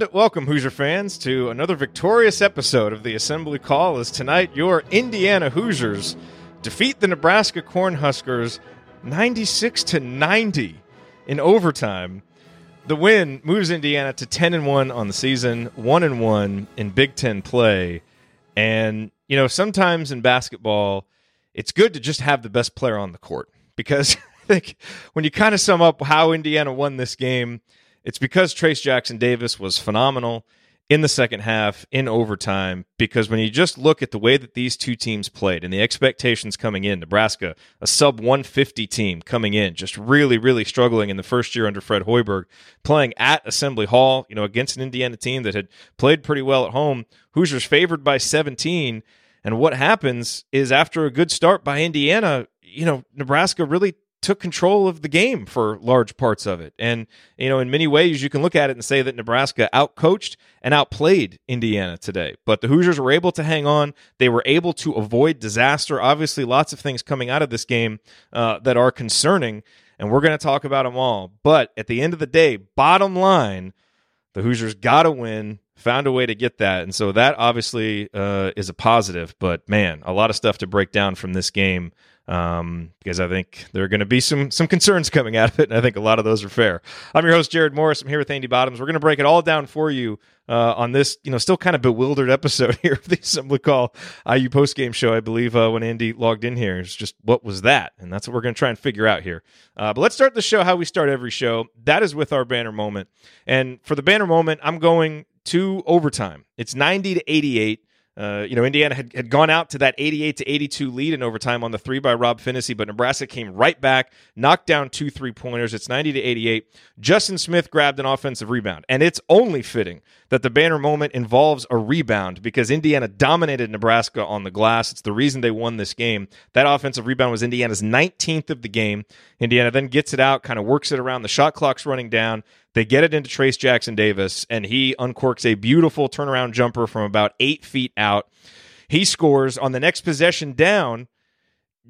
And welcome, Hoosier fans, to another victorious episode of the Assembly Call. As tonight, your Indiana Hoosiers defeat the Nebraska Cornhuskers 96 to 90 in overtime. The win moves Indiana to 10 and 1 on the season, 1 and 1 in Big 10 play. And, you know, sometimes in basketball, it's good to just have the best player on the court because I think when you kind of sum up how Indiana won this game, it's because Trayce Jackson Davis was phenomenal in the second half in overtime because when you just look at the way that these two teams played and the expectations coming in Nebraska a sub 150 team coming in just really really struggling in the first year under Fred Hoiberg playing at Assembly Hall you know against an Indiana team that had played pretty well at home Hoosiers favored by 17 and what happens is after a good start by Indiana you know Nebraska really took control of the game for large parts of it. And, you know, in many ways, you can look at it and say that Nebraska outcoached and outplayed Indiana today. But the Hoosiers were able to hang on. They were able to avoid disaster. Obviously, lots of things coming out of this game uh, that are concerning, and we're going to talk about them all. But at the end of the day, bottom line, the Hoosiers got to win found a way to get that. And so that obviously uh, is a positive. But man, a lot of stuff to break down from this game um, because I think there are going to be some some concerns coming out of it, and I think a lot of those are fair. I'm your host Jerod Morris. I'm here with Andy Bottoms. We're going to break it all down for you uh, on this, you know, still kind of bewildered episode here of the Assembly Call IU post game show. I believe uh, when Andy logged in here, it's just what was that, and that's what we're going to try and figure out here. Uh, but let's start the show how we start every show. That is with our banner moment, and for the banner moment, I'm going to overtime. It's 90 to 88. Uh, you know, Indiana had, had gone out to that 88 to 82 lead in overtime on the three by Rob Phinisee, but Nebraska came right back, knocked down two three pointers. It's 90 to 88. Justin Smith grabbed an offensive rebound, and it's only fitting that the banner moment involves a rebound because Indiana dominated Nebraska on the glass. It's the reason they won this game. That offensive rebound was Indiana's 19th of the game. Indiana then gets it out, kind of works it around. The shot clock's running down. They get it into Trayce Jackson Davis, and he uncorks a beautiful turnaround jumper from about eight feet out. He scores on the next possession down,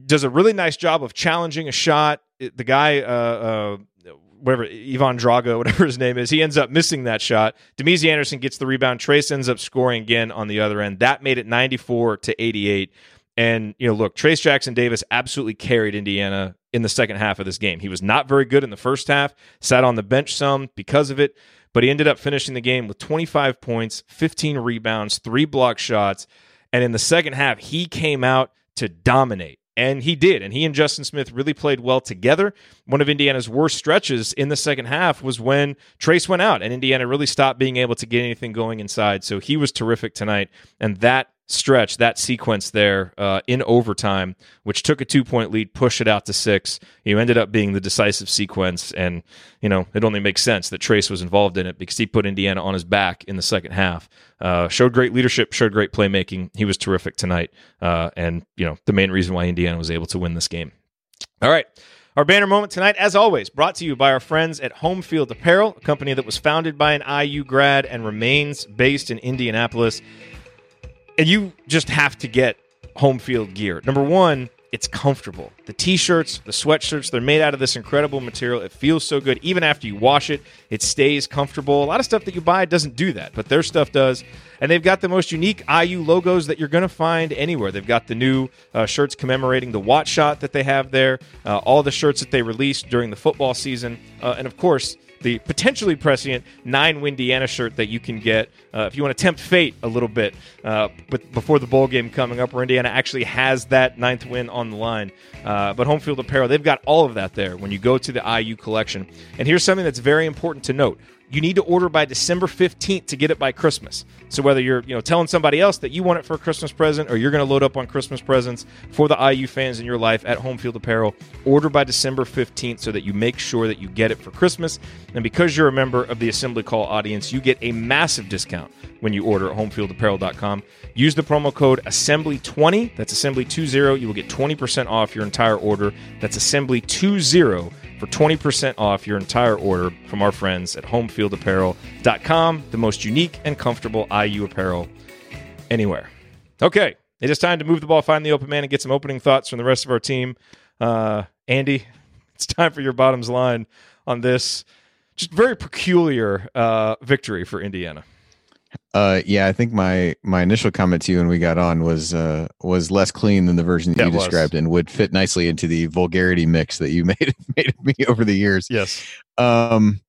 does a really nice job of challenging a shot. The guy, uh, uh, whatever, Ivan Drago, whatever his name is, he ends up missing that shot. Damezi Anderson gets the rebound. Trayce ends up scoring again on the other end. That made it 94 to 88. And, you know, look, Trayce Jackson Davis absolutely carried Indiana in the second half of this game. He was not very good in the first half, sat on the bench some because of it, but he ended up finishing the game with 25 points, 15 rebounds, three block shots. And in the second half, he came out to dominate. And he did. And he and Justin Smith really played well together. One of Indiana's worst stretches in the second half was when Trayce went out and Indiana really stopped being able to get anything going inside. So he was terrific tonight. And that stretch, that sequence there uh, in overtime, which took a two point lead, push it out to six. You ended up being the decisive sequence. And, you know, it only makes sense that Trayce was involved in it because he put Indiana on his back in the second half. Uh, showed great leadership, showed great playmaking. He was terrific tonight. Uh, and, you know, the main reason why Indiana was able to win this game. All right. Our banner moment tonight, as always, brought to you by our friends at Home Field Apparel, a company that was founded by an IU grad and remains based in Indianapolis and you just have to get home field gear. Number one, it's comfortable. The t-shirts, the sweatshirts, they're made out of this incredible material. It feels so good. Even after you wash it, it stays comfortable. A lot of stuff that you buy doesn't do that, but their stuff does. And they've got the most unique IU logos that you're going to find anywhere. They've got the new uh, shirts commemorating the Watch Shot that they have there, uh, all the shirts that they released during the football season, uh, and of course, the potentially prescient nine Windiana shirt that you can get uh, if you want to tempt fate a little bit uh, but before the bowl game coming up where Indiana actually has that ninth win on the line. Uh, but home field apparel, they've got all of that there when you go to the IU collection. And here's something that's very important to note you need to order by December 15th to get it by Christmas. So whether you're, you know, telling somebody else that you want it for a Christmas present or you're going to load up on Christmas presents for the IU fans in your life at Home Field Apparel, order by December 15th so that you make sure that you get it for Christmas. And because you're a member of the Assembly Call audience, you get a massive discount when you order at homefieldapparel.com. Use the promo code assembly20, that's assembly20, you will get 20% off your entire order. That's assembly20 for 20% off your entire order from our friends at homefieldapparel.com, the most unique and comfortable IU apparel anywhere. Okay, it is time to move the ball, find the open man, and get some opening thoughts from the rest of our team. Uh, Andy, it's time for your bottoms line on this just very peculiar uh, victory for Indiana. Uh, yeah, I think my my initial comment to you when we got on was uh, was less clean than the version that you was. described and would fit nicely into the vulgarity mix that you made made of me over the years. Yes. Um,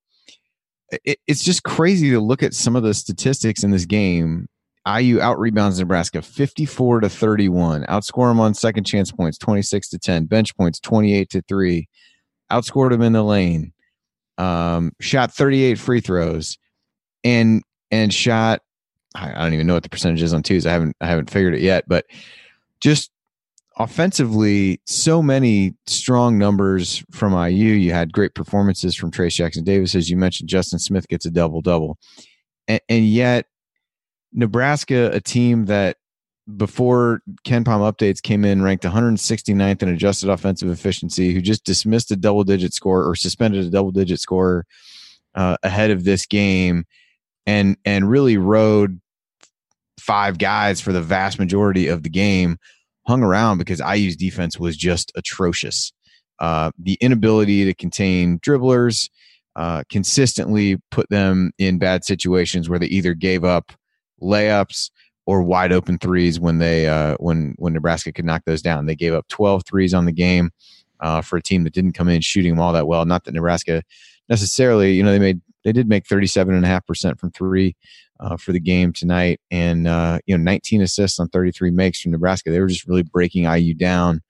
it, it's just crazy to look at some of the statistics in this game. IU out rebounds Nebraska 54 to 31. Outscore them on second chance points 26 to 10. Bench points 28 to 3. Outscored them in the lane. Um, shot 38 free throws and and shot I, don't even know what the percentage is on twos. I haven't I haven't figured it yet, but just offensively, so many strong numbers from IU. You had great performances from Trayce Jackson Davis, as you mentioned. Justin Smith gets a double double, and, and yet Nebraska, a team that before KenPom updates came in ranked 169th in adjusted offensive efficiency, who just dismissed a double digit score or suspended a double digit score uh, ahead of this game, and and really rode five guys for the vast majority of the game hung around because IU's defense was just atrocious. Uh, the inability to contain dribblers uh, consistently put them in bad situations where they either gave up layups or wide open threes when they uh, when when Nebraska could knock those down. They gave up 12 threes on the game uh, for a team that didn't come in shooting them all that well. Not that Nebraska necessarily, you know, they made they did make 37 and a half percent from three uh, for the game tonight, and uh, you know, 19 assists on 33 makes from Nebraska. They were just really breaking IU down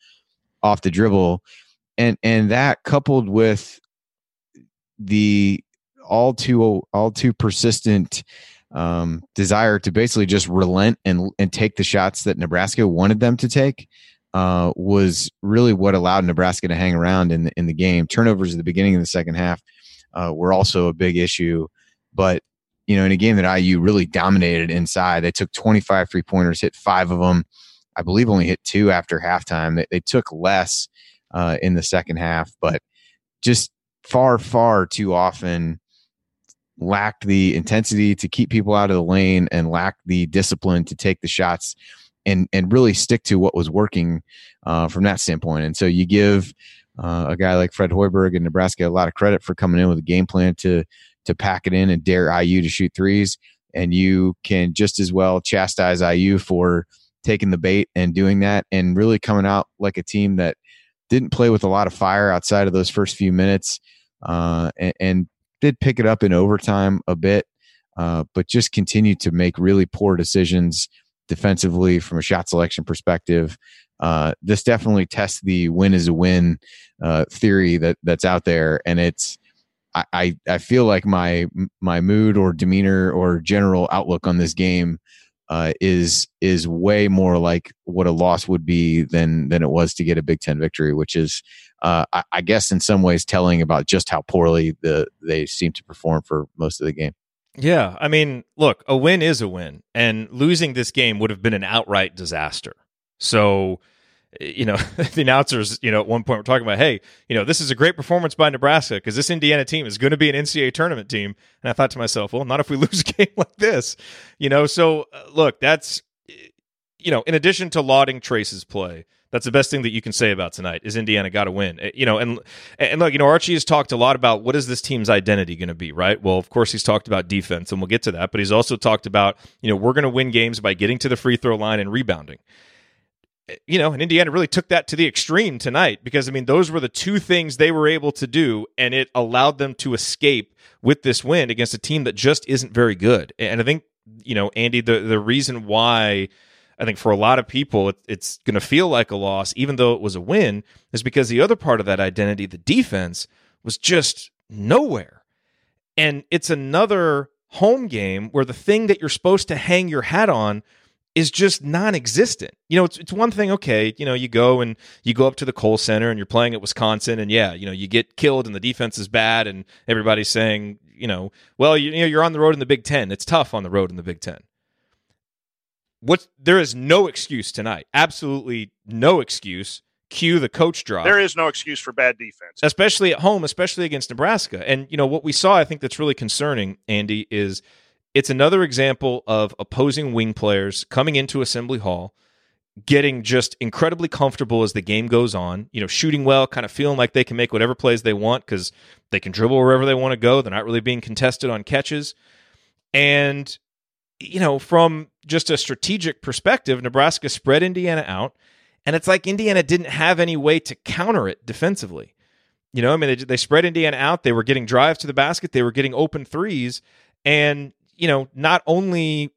off the dribble, and and that coupled with the all too all too persistent um, desire to basically just relent and and take the shots that Nebraska wanted them to take uh, was really what allowed Nebraska to hang around in the, in the game. Turnovers at the beginning of the second half uh, were also a big issue, but you know, in a game that IU really dominated inside, they took 25 three pointers, hit five of them. I believe only hit two after halftime. They, they took less uh, in the second half, but just far, far too often lacked the intensity to keep people out of the lane and lacked the discipline to take the shots and and really stick to what was working uh, from that standpoint. And so you give uh, a guy like Fred Hoiberg in Nebraska a lot of credit for coming in with a game plan to to pack it in and dare IU to shoot threes. And you can just as well chastise IU for taking the bait and doing that and really coming out like a team that didn't play with a lot of fire outside of those first few minutes uh, and, and did pick it up in overtime a bit, uh, but just continued to make really poor decisions defensively from a shot selection perspective. Uh, this definitely tests the win is a win uh, theory that that's out there, and it's I, I I feel like my my mood or demeanor or general outlook on this game uh, is is way more like what a loss would be than than it was to get a Big Ten victory, which is uh, I, I guess in some ways telling about just how poorly the they seem to perform for most of the game. Yeah, I mean, look, a win is a win, and losing this game would have been an outright disaster. So, you know, the announcers, you know, at one point were talking about, hey, you know, this is a great performance by Nebraska because this Indiana team is going to be an NCAA tournament team. And I thought to myself, well, not if we lose a game like this, you know. So, uh, look, that's, you know, in addition to lauding Trayce's play, that's the best thing that you can say about tonight is Indiana got to win. You know, and and look, you know, Archie has talked a lot about what is this team's identity going to be, right? Well, of course, he's talked about defense, and we'll get to that. But he's also talked about, you know, we're going to win games by getting to the free throw line and rebounding. You know, and Indiana really took that to the extreme tonight because I mean, those were the two things they were able to do, and it allowed them to escape with this win against a team that just isn't very good. And I think, you know, Andy, the the reason why. I think for a lot of people, it, it's going to feel like a loss, even though it was a win, is because the other part of that identity, the defense, was just nowhere. And it's another home game where the thing that you're supposed to hang your hat on is just non-existent. You know, it's it's one thing. Okay, you know, you go and you go up to the Kohl Center and you're playing at Wisconsin, and yeah, you know, you get killed and the defense is bad, and everybody's saying, you know, well, you, you know, you're on the road in the Big Ten. It's tough on the road in the Big Ten what there is no excuse tonight. Absolutely no excuse. Cue the coach drop. There is no excuse for bad defense, especially at home, especially against Nebraska. And you know what we saw, I think that's really concerning, Andy, is it's another example of opposing wing players coming into Assembly Hall, getting just incredibly comfortable as the game goes on, you know, shooting well, kind of feeling like they can make whatever plays they want because they can dribble wherever they want to go. They're not really being contested on catches. And, you know, from just a strategic perspective, Nebraska spread Indiana out. And it's like Indiana didn't have any way to counter it defensively. You know, I mean, they, they spread Indiana out. They were getting drives to the basket. They were getting open threes. And, you know, not only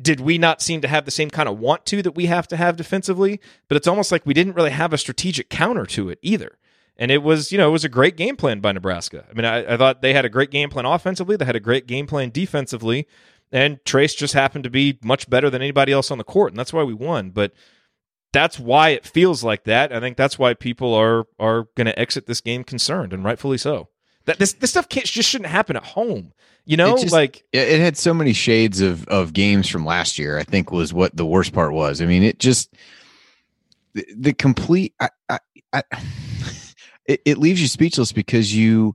did we not seem to have the same kind of want to that we have to have defensively, but it's almost like we didn't really have a strategic counter to it either. And it was, you know, it was a great game plan by Nebraska. I mean, I, I thought they had a great game plan offensively. They had a great game plan defensively. And Trayce just happened to be much better than anybody else on the court. And that's why we won. But that's why it feels like that. I think that's why people are are going to exit this game concerned, and rightfully so. That this this stuff can't, just shouldn't happen at home. You know, It just- like it had so many shades of of games from last year. I think was what the worst part was. I mean, it just the, the complete. I, I, I, it, it leaves you speechless because you,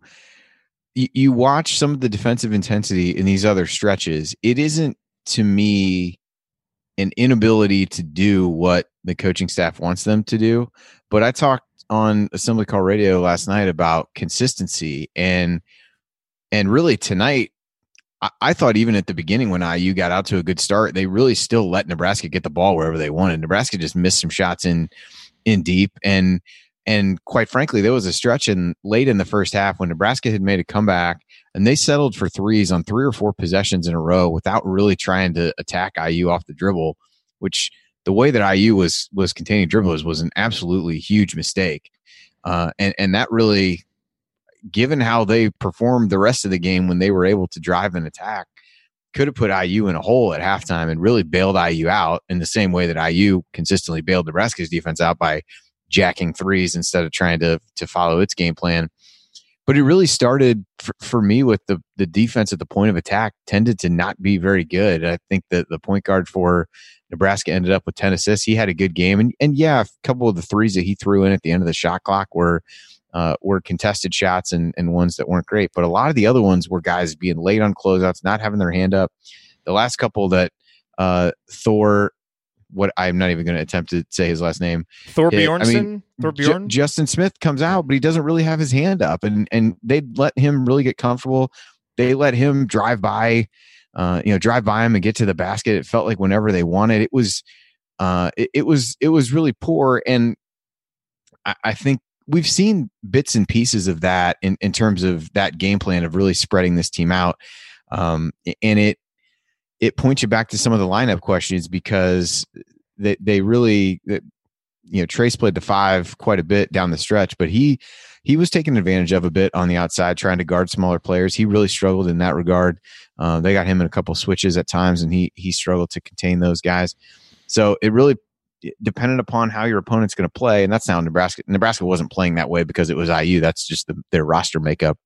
you you watch some of the defensive intensity in these other stretches. It isn't to me an inability to do what the coaching staff wants them to do. But I talked on Assembly Call Radio last night about consistency and and really tonight I, I thought even at the beginning when IU got out to a good start, they really still let Nebraska get the ball wherever they wanted. Nebraska just missed some shots in in deep and and quite frankly, there was a stretch in late in the first half when Nebraska had made a comeback and they settled for threes on three or four possessions in a row without really trying to attack IU off the dribble, which the way that IU was was containing dribblers was an absolutely huge mistake. Uh, and and that really given how they performed the rest of the game when they were able to drive and attack, could have put IU in a hole at halftime and really bailed IU out in the same way that IU consistently bailed Nebraska's defense out by jacking threes instead of trying to to follow its game plan. But it really started for, for me with the the defense at the point of attack tended to not be very good. I think that the point guard for Nebraska ended up with 10 assists. He had a good game. And, and yeah, a couple of the threes that he threw in at the end of the shot clock were uh, were contested shots and, and ones that weren't great. But a lot of the other ones were guys being late on closeouts, not having their hand up. The last couple that uh, Thor, what I'm not even going to attempt to say his last name. Thor Yeah, I mean, Thor Bjorn. Justin Smith comes out, but he doesn't really have his hand up, and and they let him really get comfortable. They let him drive by, uh, you know, drive by him and get to the basket. It felt like whenever they wanted, it was, uh, it, it was it was really poor, and I, I think we've seen bits and pieces of that in in terms of that game plan of really spreading this team out, um, and it it points you back to some of the lineup questions because they they really you know Trayce played the five quite a bit down the stretch, but he he was taken advantage of a bit on the outside, trying to guard smaller players. He really struggled in that regard. Uh, they got him in a couple switches at times, and he he struggled to contain those guys. So it really depended upon how your opponent's going to play, and that's how Nebraska Nebraska wasn't playing that way because it was IU. That's just the, their roster makeup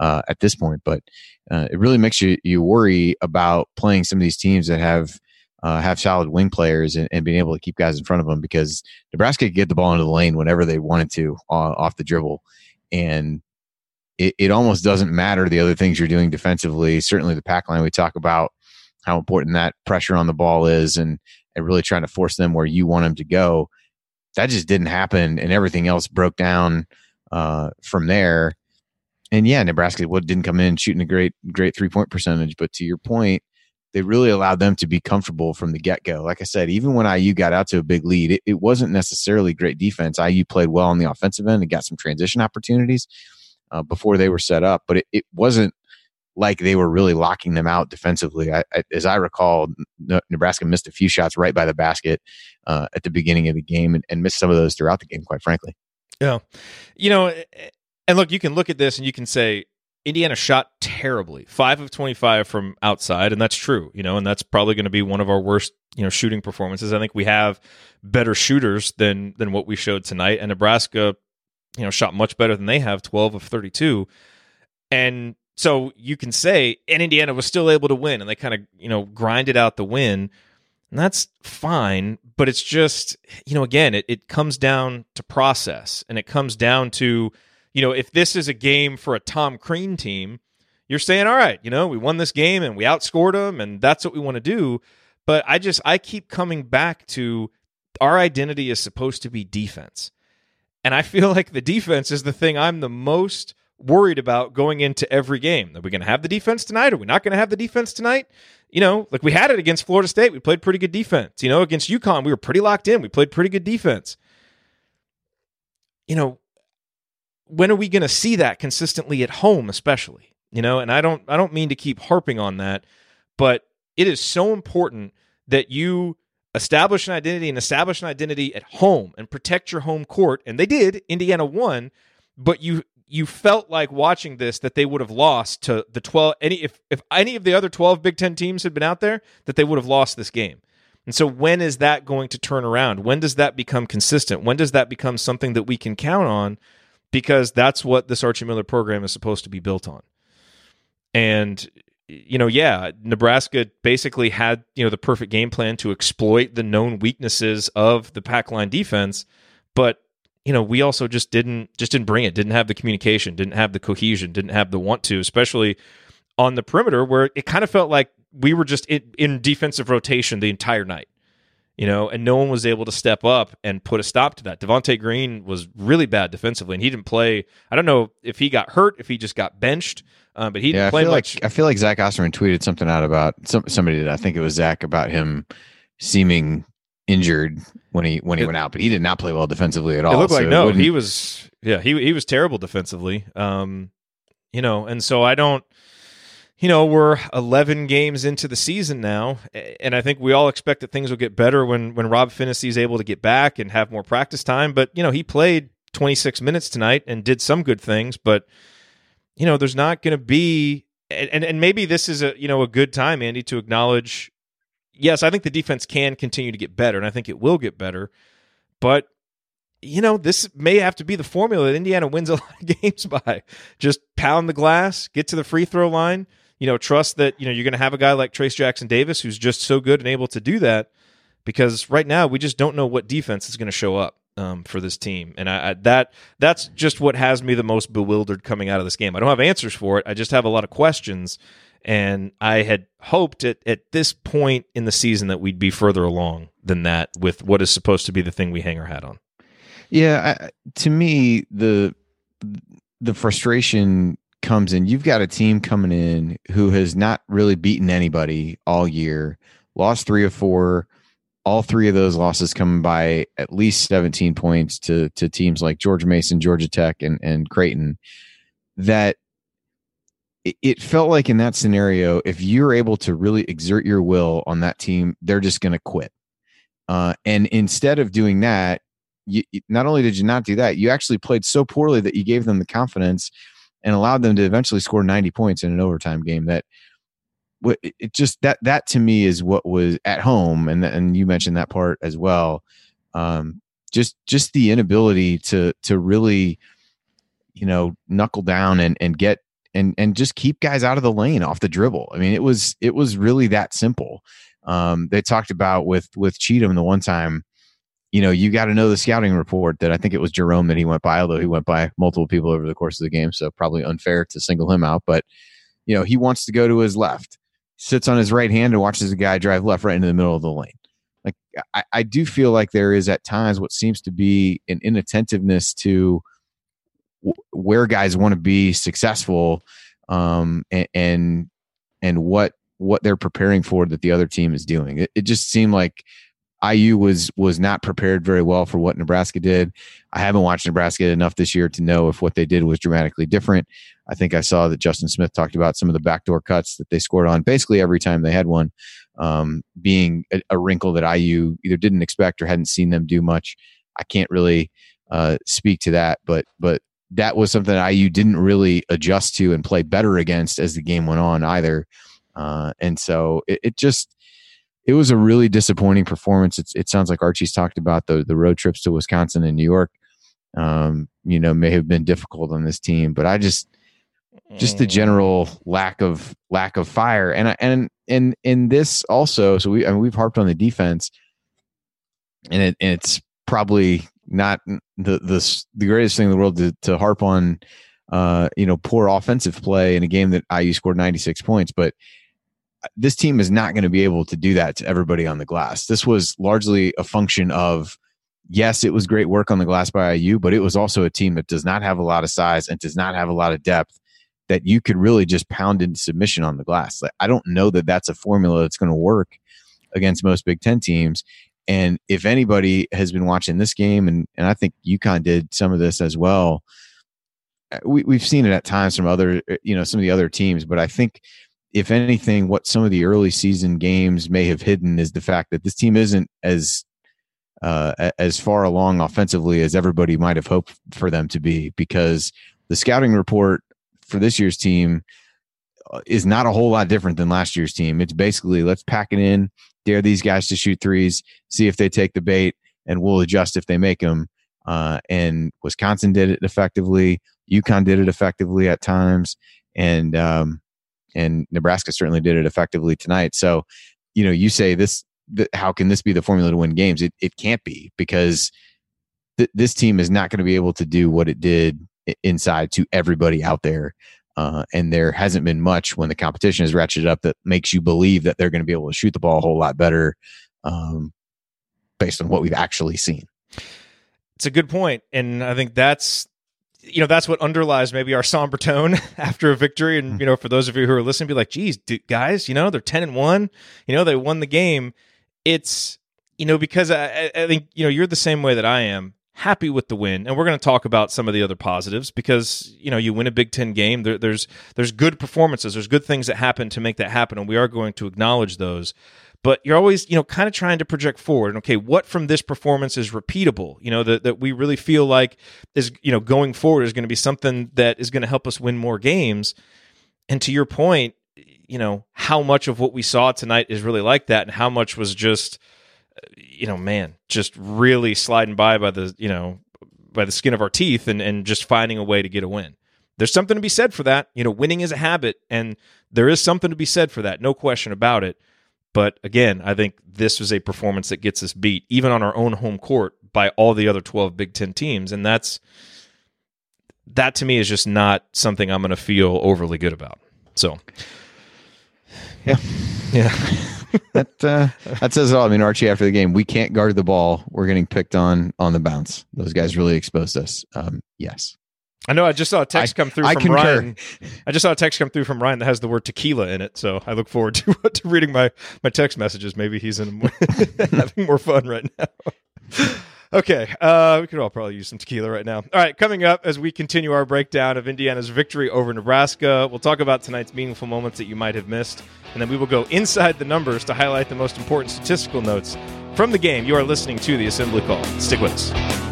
uh, at this point. But uh, it really makes you you worry about playing some of these teams that have uh, have solid wing players and, and being able to keep guys in front of them because Nebraska could get the ball into the lane whenever they wanted to off the dribble. And it, it almost doesn't matter the other things you're doing defensively. Certainly the pack line, we talk about how important that pressure on the ball is and, and really trying to force them where you want them to go. That just didn't happen. And everything else broke down uh, from there. And yeah, Nebraska didn't come in shooting a great, great three point percentage. But to your point, they really allowed them to be comfortable from the get go. Like I said, even when IU got out to a big lead, it, it, wasn't necessarily great defense. IU played well on the offensive end and got some transition opportunities uh, before they were set up, but it, it, wasn't like they were really locking them out defensively. I, I, as I recall, Nebraska missed a few shots right by the basket uh, at the beginning of the game and, and missed some of those throughout the game, quite frankly. Yeah. You know, and look, you can look at this and you can say, Indiana shot terribly, five of 25 from outside, and that's true, you know, and that's probably going to be one of our worst, you know, shooting performances. I think we have better shooters than than what we showed tonight, and Nebraska, you know, shot much better than they have, 12 of 32, and so you can say, and Indiana was still able to win, and they kind of, you know, grinded out the win, and that's fine, but it's just, you know, again, it, it comes down to process, and it comes down to you know, if this is a game for a Tom Crean team, you're saying, all right, you know, we won this game and we outscored them and that's what we want to do. But I just, I keep coming back to, our identity is supposed to be defense. And I feel like the defense is the thing I'm the most worried about going into every game. Are we going to have the defense tonight? Are we not going to have the defense tonight? You know, like we had it against Florida State. We played pretty good defense. You know, against UConn, we were pretty locked in. We played pretty good defense. You know, when are we going to see that consistently at home, especially? You know, and I don't I don't mean to keep harping on that, but it is so important that you establish an identity and establish an identity at home and protect your home court. And they did. Indiana won, but you you felt like watching this that they would have lost to the 12 any if if any of the other 12 Big 10 teams had been out there that they would have lost this game. And so when is that going to turn around? When does that become consistent? When does that become something that we can count on because that's what this Archie Miller program is supposed to be built on. And you know, yeah, Nebraska basically had, you know, the perfect game plan to exploit the known weaknesses of the pack line defense, but you know, we also just didn't just didn't bring it, didn't have the communication, didn't have the cohesion, didn't have the want to, especially on the perimeter where it kind of felt like we were just in, in defensive rotation the entire night. You know, and no one was able to step up and put a stop to that. Devonte Green was really bad defensively, and he didn't play. I don't know if he got hurt, if he just got benched, uh, but he didn't yeah, I play feel much. like I feel like Zach Osterman tweeted something out about some, somebody that I think it was Zach about him seeming injured when he when he It- went out, but he did not play well defensively at all. It looked so like no, he was yeah, he he was terrible defensively. Um, you know, and so I don't you know, we're 11 games into the season now, and I think we all expect that things will get better when when Rob Phinisee is able to get back and have more practice time, but you know, he played 26 minutes tonight and did some good things, but you know, there's not going to be and, and and maybe this is a, you know, a good time Andy to acknowledge yes, I think the defense can continue to get better and I think it will get better, but you know, this may have to be the formula that Indiana wins a lot of games by. Just pound the glass, get to the free throw line, you know, trust that, you know, you're going to have a guy like Trayce Jackson Davis who's just so good and able to do that because right now we just don't know what defense is going to show up um, for this team. And I, I, that that's just what has me the most bewildered coming out of this game. I don't have answers for it. I just have a lot of questions. And I had hoped at, at this point in the season that we'd be further along than that with what is supposed to be the thing we hang our hat on. Yeah, I, to me the the frustration comes in. You've got a team coming in who has not really beaten anybody all year, lost three or four. All three of those losses coming by at least 17 points to to teams like George Mason, Georgia Tech, and and Creighton. That it, felt like in that scenario, if you're able to really exert your will on that team, they're just going to quit. Uh, and instead of doing that, you, not only did you not do that, you actually played so poorly that you gave them the confidence and allowed them to eventually score 90 points in an overtime game that it just that that to me is what was at home and and you mentioned that part as well um just just the inability to to really you know knuckle down and and get and and just keep guys out of the lane off the dribble i mean it was it was really that simple um they talked about with with cheatham the one time you know, you got to know the scouting report that I think it was Jerome that he went by, although he went by multiple people over the course of the game. So probably unfair to single him out. But, you know, he wants to go to his left, sits on his right hand and watches a guy drive left right into the middle of the lane. Like, I, I do feel like there is at times what seems to be an inattentiveness to where guys want to be successful um, and, and, what, what they're preparing for that the other team is doing. It, it just seemed like IU was was not prepared very well for what Nebraska did. I haven't watched Nebraska enough this year to know if what they did was dramatically different. I think I saw that Justin Smith talked about some of the backdoor cuts that they scored on basically every time they had one, um, being a, a wrinkle that IU either didn't expect or hadn't seen them do much. I can't really uh, speak to that, but but that was something that IU didn't really adjust to and play better against as the game went on either. Uh, and so it, it just it was a really disappointing performance. It's, it sounds like Archie's talked about the the road trips to Wisconsin and New York. Um, you know, may have been difficult on this team, but I just just the general lack of lack of fire and and and in this also. So we I mean, we've harped on the defense, and it and it's probably not the the the greatest thing in the world to to harp on. Uh, you know, poor offensive play in a game that IU scored 96 points, but this team is not going to be able to do that to everybody on the glass. This was largely a function of yes, it was great work on the glass by IU, but it was also a team that does not have a lot of size and does not have a lot of depth that you could really just pound into submission on the glass. Like, I don't know that that's a formula that's going to work against most Big Ten teams. And if anybody has been watching this game, and, and I think UConn did some of this as well, uh, we, we've seen it at times from other, uh, you know, some of the other teams, but I think if anything, what some of the early season games may have hidden is the fact that this team isn't as uh, as far along offensively as everybody might have hoped for them to be. Because the scouting report for this year's team is not a whole lot different than last year's team. It's basically let's pack it in, dare these guys to shoot threes, see if they take the bait, and we'll adjust if they make them. Uh, and Wisconsin did it effectively. UConn did it effectively at times, and um, and Nebraska certainly did it effectively tonight. So, you know, you say this how can this be the formula to win games? It it can't be because th- this team is not going to be able to do what it did inside to everybody out there. Uh, and there hasn't been much when the competition is ratcheted up that makes you believe that they're going to be able to shoot the ball a whole lot better um, based on what we've actually seen. It's a good point, and I think that's you know that's what underlies maybe our somber tone after a victory. And mm. you know, for those of you who are listening, be like, "Geez, dude, guys, you know they're ten and one. You know they won the game." it's you know because I, I think you know you're the same way that I am happy with the win. And we're going to talk about some of the other positives because you know you win a big 10 game there, there's there's good performances. There's good things that happen to make that happen and we are going to acknowledge those. But you're always you know kind of trying to project forward and okay what from this performance is repeatable? You know that, that we really feel like is you know going forward is going to be something that is going to help us win more games. And to your point you know how much of what we saw tonight is really like that and how much was just you know man just really sliding by by the you know by the skin of our teeth and and just finding a way to get a win. There's something to be said for that. You know winning is a habit and there is something to be said for that no question about it. But again i think this was a performance that gets us beat even on our own home court by all the other 12 big 10 teams. And that's that to me is just not something i'm going to feel overly good about. So. Yeah, yeah. that uh, that says it all. I mean, Archie, after the game, we can't guard the ball. We're getting picked on on the bounce. Those guys really exposed us. Um, yes. I know. I just saw a text I, come through I from concur. Ryan. I just saw a text come through from Ryan that has the word tequila in it. So I look forward to, to reading my my text messages. Maybe he's in having more fun right now. Okay, uh, we could all probably use some tequila right now. All right, coming up as we continue our breakdown of Indiana's victory over Nebraska, we'll talk about tonight's meaningful moments that you might have missed, and then we will go inside the numbers to highlight the most important statistical notes from the game. You are listening to the Assembly Call. Stick with us.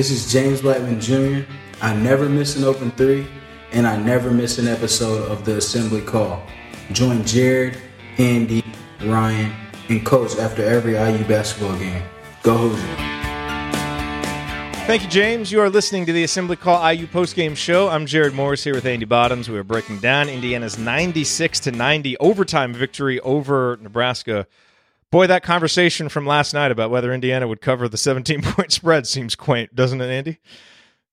This is James Blackmon Jr. I never miss an open three, and I never miss an episode of the Assembly Call. Join Jerod, Andy, Ryan, and Coach after every IU basketball game. Go Hoosiers! Thank you, James. You are listening to the Assembly Call IU postgame show. I'm Jerod Morris here with Andy Bottoms. We are breaking down Indiana's 96 to 90 overtime victory over Nebraska Boy, that conversation from last night about whether Indiana would cover the 17 point spread seems quaint, doesn't it, Andy?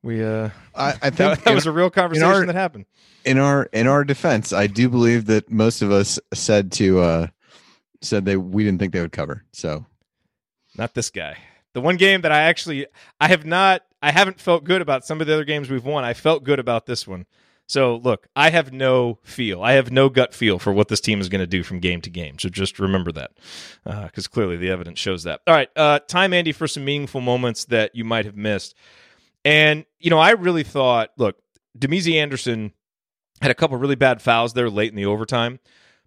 We uh, I, I think that, that was a real conversation our, that happened. In our in our defense, I do believe that most of us said to uh said they we didn't think they would cover. So, not this guy. The one game that I actually I have not I haven't felt good about some of the other games we've won. I felt good about this one. So look, I have no feel. I have no gut feel for what this team is going to do from game to game. So just remember that, because uh, clearly the evidence shows that. All right, uh, time, Andy, for some meaningful moments that you might have missed. And you know, I really thought, look, Damezi Anderson had a couple really bad fouls there late in the overtime,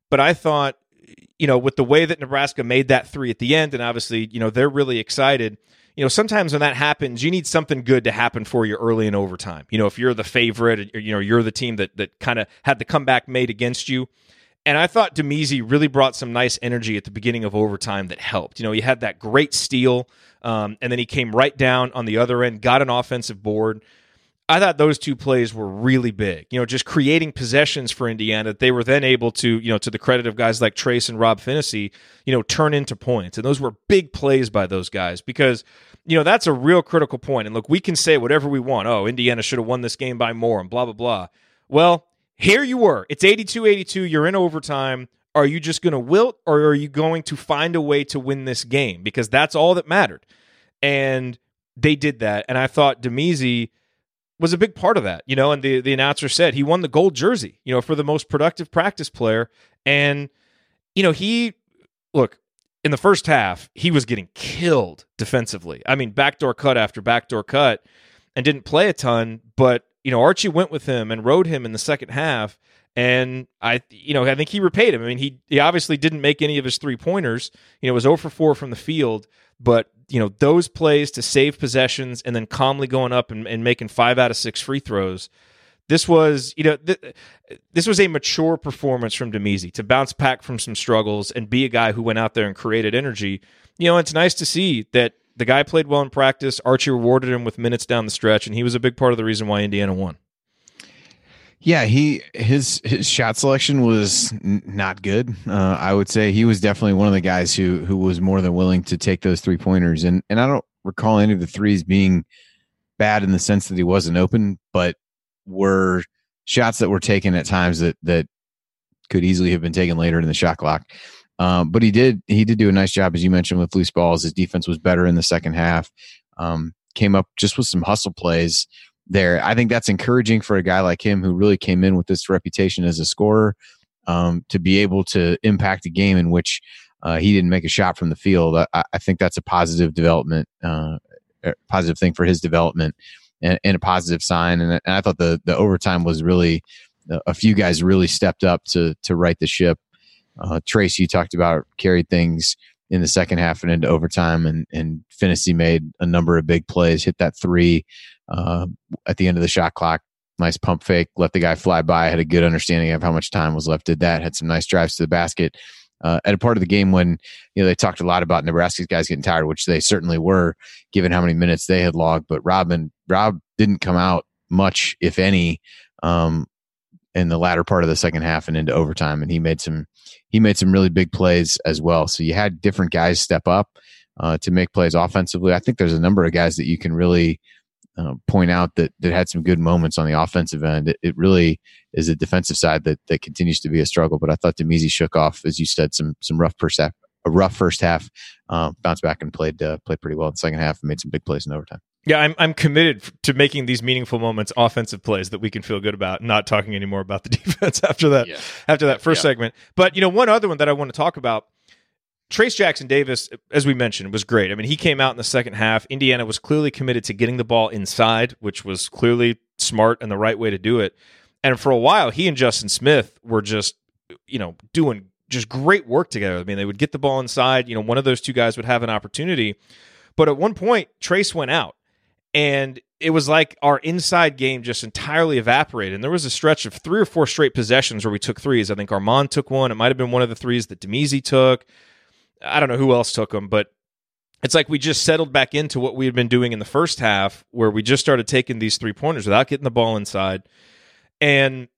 but I thought, you know, with the way that Nebraska made that three at the end, and obviously, you know, they're really excited you know, sometimes when that happens, you need something good to happen for you early in overtime. You know, if you're the favorite, you know, you're the team that that kind of had the comeback made against you. And I thought Damezi really brought some nice energy at the beginning of overtime that helped. You know, he had that great steal, um, and then he came right down on the other end, got an offensive board. I thought those two plays were really big. You know, just creating possessions for Indiana that they were then able to, you know, to the credit of guys like Trayce and Rob Phinisee, you know, turn into points. And those were big plays by those guys because, you know, that's a real critical point. And look, we can say whatever we want. Oh, Indiana should have won this game by more and blah, blah, blah. Well, here you were. It's 82 82. You're in overtime. Are you just going to wilt or are you going to find a way to win this game? Because that's all that mattered. And they did that. And I thought Damezi was a big part of that, you know. And the the announcer said he won the gold jersey, you know, for the most productive practice player. And you know, he look in the first half he was getting killed defensively. I mean, backdoor cut after backdoor cut, and didn't play a ton. But you know, Archie went with him and rode him in the second half. And I, you know, I think he repaid him. I mean, he he obviously didn't make any of his three pointers. You know, was 0 for 4 from the field, but you know those plays to save possessions and then calmly going up and, and making five out of six free throws. This was, you know, th- this was a mature performance from Damezi to bounce back from some struggles and be a guy who went out there and created energy. You know, it's nice to see that the guy played well in practice. Archie rewarded him with minutes down the stretch, and he was a big part of the reason why Indiana won. Yeah, he his his shot selection was n- not good. Uh, I would say he was definitely one of the guys who who was more than willing to take those three pointers, and and I don't recall any of the threes being bad in the sense that he wasn't open, but were shots that were taken at times that that could easily have been taken later in the shot clock. Um, but he did he did do a nice job as you mentioned with loose balls. His defense was better in the second half. Um, came up just with some hustle plays there. I think that's encouraging for a guy like him who really came in with this reputation as a scorer um, to be able to impact a game in which uh, he didn't make a shot from the field. I, I think that's a positive development, uh, positive thing for his development, and, and a positive sign. And, and, I thought the the overtime was really a few guys really stepped up to to right the ship. Uh, Trayce, you talked about carried things in the second half and into overtime, and and Phinisee made a number of big plays, hit that three uh, at the end of the shot clock. Nice pump fake, let the guy fly by. Had a good understanding of how much time was left. Did that. Had some nice drives to the basket. Uh, at a part of the game when you know they talked a lot about Nebraska's guys getting tired, which they certainly were, given how many minutes they had logged. But Robin Rob didn't come out much, if any, um, in the latter part of the second half and into overtime, and he made some he made some really big plays as well. So you had different guys step up uh, to make plays offensively. I think there's a number of guys that you can really uh, point out that that had some good moments on the offensive end. It, it, really is a defensive side that that continues to be a struggle. But I thought Damezi shook off, as you said, some some rough half, a rough first half, uh, bounced back and played uh, played pretty well in the second half and made some big plays in overtime. Yeah, I'm I'm committed to making these meaningful moments offensive plays that we can feel good about. Not talking anymore about the defense after that yeah. after that first yeah. segment. But you know, one other one that I want to talk about Trayce Jackson Davis, as we mentioned, was great. I mean, he came out in the second half. Indiana was clearly committed to getting the ball inside, which was clearly smart and the right way to do it. And for a while, he and Justin Smith were just, you know, doing just great work together. I mean, they would get the ball inside. You know, one of those two guys would have an opportunity. But at one point, Trayce went out, and it was like our inside game just entirely evaporated. And there was a stretch of three or four straight possessions where we took threes. I think Armaan took one. It might have been one of the threes that Damezi took. I don't know who else took them, but it's like we just settled back into what we had been doing in the first half, where we just started taking these three pointers without getting the ball inside. And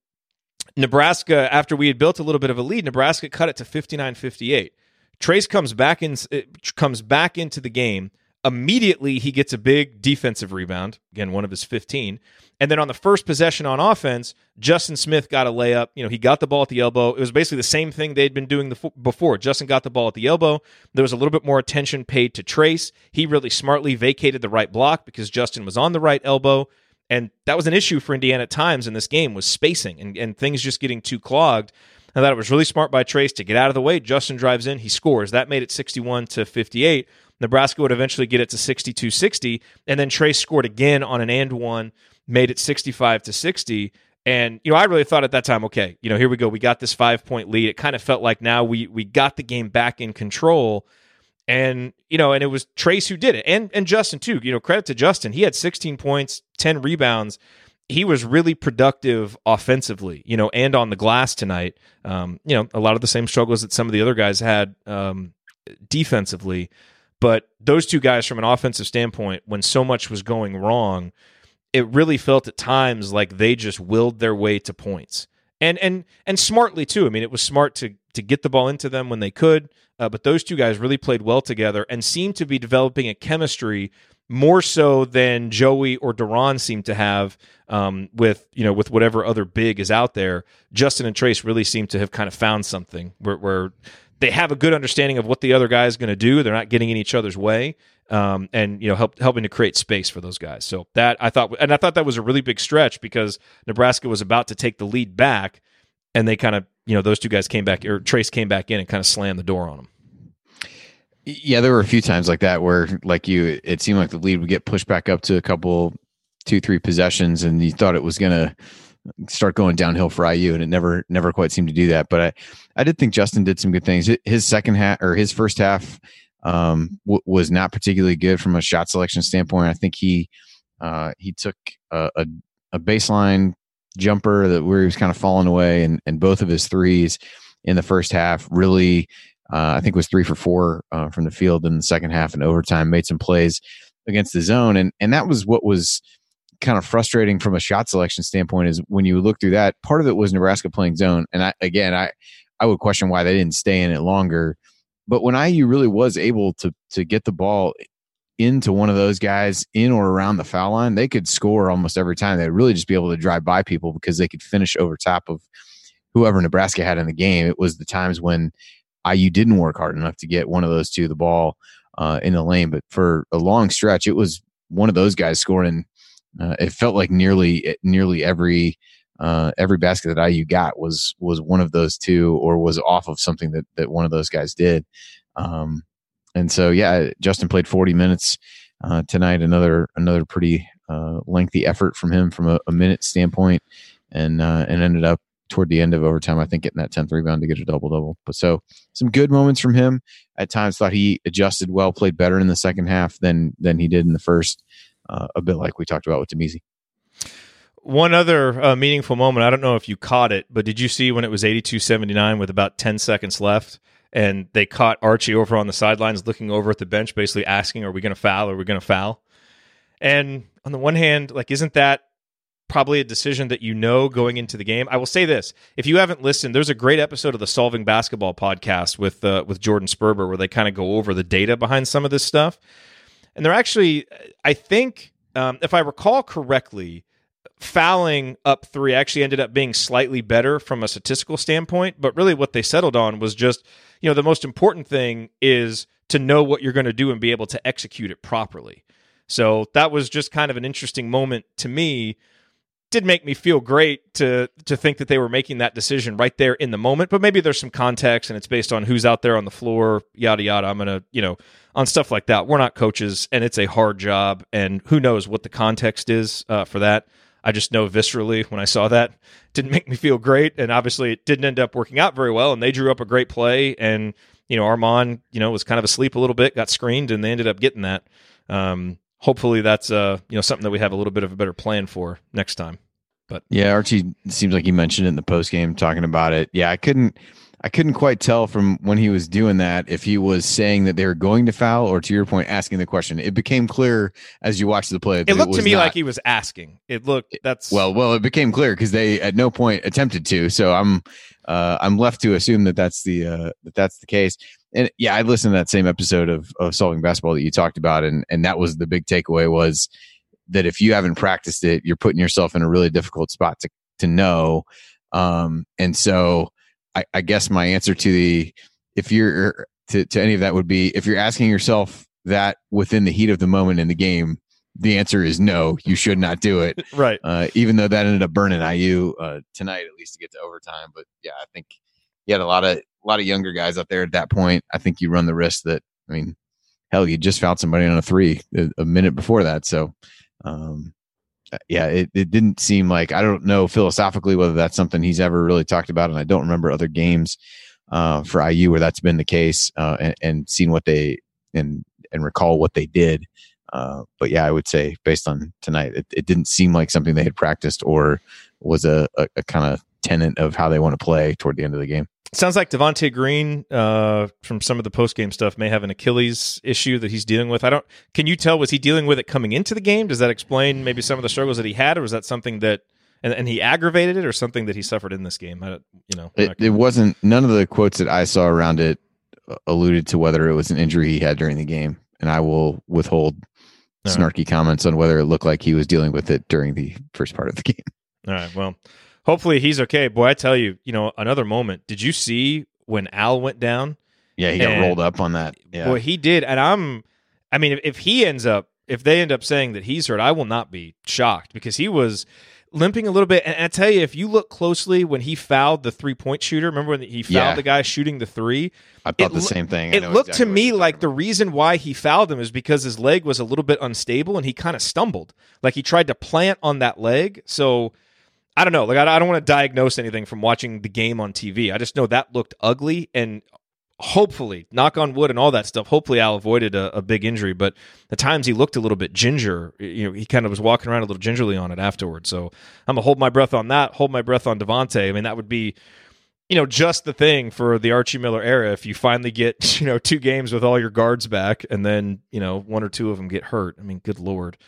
Nebraska, after we had built a little bit of a lead, Nebraska cut it to 59 58. Trayce comes back in, uh, comes back into the game Immediately, he gets a big defensive rebound. Again, one of his 15. And then on the first possession on offense, Justin Smith got a layup. You know, he got the ball at the elbow. It was basically the same thing they'd been doing the, before. Justin got the ball at the elbow. There was a little bit more attention paid to Trayce He really smartly vacated the right block because Justin was on the right elbow. And that was an issue for Indiana at times in this game was spacing and, and things just getting too clogged. I thought it was really smart by Trayce to get out of the way. Justin drives in, he scores. That made it 61 to 58. Nebraska would eventually get it to 62 60. And then Trayce scored again on an and one, made it 65 to 60. And, you know, I really thought at that time, okay, you know, here we go. We got this five point lead. It kind of felt like now we we got the game back in control. And, you know, and it was Trayce who did it. And and Justin too. You know, credit to Justin. He had 16 points, 10 rebounds. He was really productive offensively, you know, and on the glass tonight. Um, you know, a lot of the same struggles that some of the other guys had um, defensively. But those two guys, from an offensive standpoint, when so much was going wrong, it really felt at times like they just willed their way to points. And and and smartly too. I mean, it was smart to to get the ball into them when they could, uh, but those two guys really played well together and seemed to be developing a chemistry more so than Joey or De'Ron seem to have um, with you know with whatever other big is out there. Justin and Trayce really seem to have kind of found something where, where they have a good understanding of what the other guy is going to do. They're not getting in each other's way, um, and you know help, helping to create space for those guys. So that I thought, and I thought that was a really big stretch because Nebraska was about to take the lead back, and they kind of you know those two guys came back or Trayce came back in and kind of slammed the door on them. Yeah, there were a few times like that where, like you, it seemed like the lead would get pushed back up to a couple, two, three possessions, and you thought it was going to start going downhill for IU, and it never, never quite seemed to do that. But I, I did think Justin did some good things. His second half or his first half um, w- was not particularly good from a shot selection standpoint. I think he, uh, he took a, a, a baseline jumper that where he was kind of falling away, and and both of his threes in the first half really uh, I think was three for four uh, from the field in the second half and overtime. Made some plays against the zone, and and that was what was kind of frustrating from a shot selection standpoint. Is when you look through that, part of it was Nebraska playing zone, and I again I I would question why they didn't stay in it longer. But when IU really was able to to get the ball into one of those guys in or around the foul line, they could score almost every time. They'd really just be able to drive by people because they could finish over top of whoever Nebraska had in the game. It was the times when IU didn't work hard enough to get one of those two the ball uh, in the lane. But for a long stretch, it was one of those guys scoring. Uh, it felt like nearly nearly every uh, every basket that IU got was was one of those two, or was off of something that that one of those guys did. Um, and so, yeah, Justin played 40 minutes uh, tonight. Another another pretty uh, lengthy effort from him from a, a minute standpoint, and uh, and ended up toward the end of overtime, I think getting that 10th rebound to get a double double. But so some good moments from him. At times thought he adjusted well, played better in the second half than than he did in the first. Uh, a bit like we talked about with Damezi. One other uh, meaningful moment, I don't know if you caught it, but did you see when it was 82-79 with about 10 seconds left and they caught Archie over on the sidelines looking over at the bench basically asking are we going to foul? Are we going to foul? And on the one hand, like isn't that probably a decision that you know going into the game. I will say this: if you haven't listened, there's a great episode of the Solving Basketball podcast with uh, with Jordan Sperber where they kind of go over the data behind some of this stuff. And they're actually, I think, um, if I recall correctly, fouling up three actually ended up being slightly better from a statistical standpoint. But really, what they settled on was just, you know, the most important thing is to know what you're going to do and be able to execute it properly. So that was just kind of an interesting moment to me did make me feel great to to think that they were making that decision right there in the moment. But maybe there's some context and it's based on who's out there on the floor, yada yada. I'm gonna, you know, on stuff like that. We're not coaches, and it's a hard job, and who knows what the context is uh, for that. I just know viscerally when I saw that didn't make me feel great, and obviously it didn't end up working out very well. And they drew up a great play, and you know Armaan, you know, was kind of asleep a little bit, got screened, and they ended up getting that. Um, hopefully that's uh you know something that we have a little bit of a better plan for next time. But yeah, Archie seems like he mentioned it in the post game talking about it. Yeah, I couldn't I couldn't quite tell from when he was doing that if he was saying that they were going to foul or to your point asking the question. It became clear as you watched the play. It looked it to me not, like he was asking. It looked that's well, well, it became clear because they at no point attempted to. So I'm uh, I'm left to assume that that's the uh, that that's the case and yeah, I listened to that same episode of, of solving basketball that you talked about, and and that was the big takeaway was that if you haven't practiced it, you're putting yourself in a really difficult spot to to know. Um, and so, I, I guess my answer to the if you're to, to any of that would be if you're asking yourself that within the heat of the moment in the game, the answer is no, you should not do it. right. Uh, even though that ended up burning IU uh, tonight, at least to get to overtime. But yeah, I think you had a lot of a lot of younger guys out there at that point. I think you run the risk that I mean, hell, you just fouled somebody on a three a, a minute before that. So, um, uh, yeah, it, it didn't seem like I don't know philosophically whether that's something he's ever really talked about, and I don't remember other games uh, for IU where that's been the case, uh, and, and seen what they and and recall what they did. Uh, but yeah, I would say based on tonight, it, it didn't seem like something they had practiced or was a, a, a kind of tenant of how they want to play toward the end of the game. Sounds like Devonte Green, uh, from some of the post game stuff, may have an Achilles issue that he's dealing with. I don't. Can you tell? Was he dealing with it coming into the game? Does that explain maybe some of the struggles that he had, or was that something that and, and he aggravated it, or something that he suffered in this game? I, don't, you know, It, it wasn't. None of the quotes that I saw around it uh, alluded to whether it was an injury he had during the game, and I will withhold All right. snarky comments on whether it looked like he was dealing with it during the first part of the game. All right. Well, hopefully he's okay. Boy, I tell you, you know, another moment. Did you see when Al went down? Yeah, he got rolled up on that. Yeah, Boy, he did. And I'm, I mean, if, if he ends up, if they end up saying that he's hurt, I will not be shocked because he was limping a little bit. And I tell you, if you look closely when he fouled the three point shooter, remember when he fouled Yeah. the guy shooting the three? I thought it the loo- same thing. I It looked exactly to me like the reason why he fouled him is because his leg was a little bit unstable and he kind of stumbled. Like he tried to plant on that leg. So I don't know. Like I, I don't want to diagnose anything from watching the game on TV. I just know that looked ugly and hopefully, knock on wood and all that stuff. Hopefully, Al avoided a, a big injury. But the times he looked a little bit ginger, you know, he kind of was walking around a little gingerly on it afterwards. So I'm gonna hold my breath on that. Hold my breath on Devonte. I mean, that would be you know, just the thing for the Archie Miller era. If you finally get, you know, two games with all your guards back and then, you know, one or two of them get hurt. I mean, good Lord.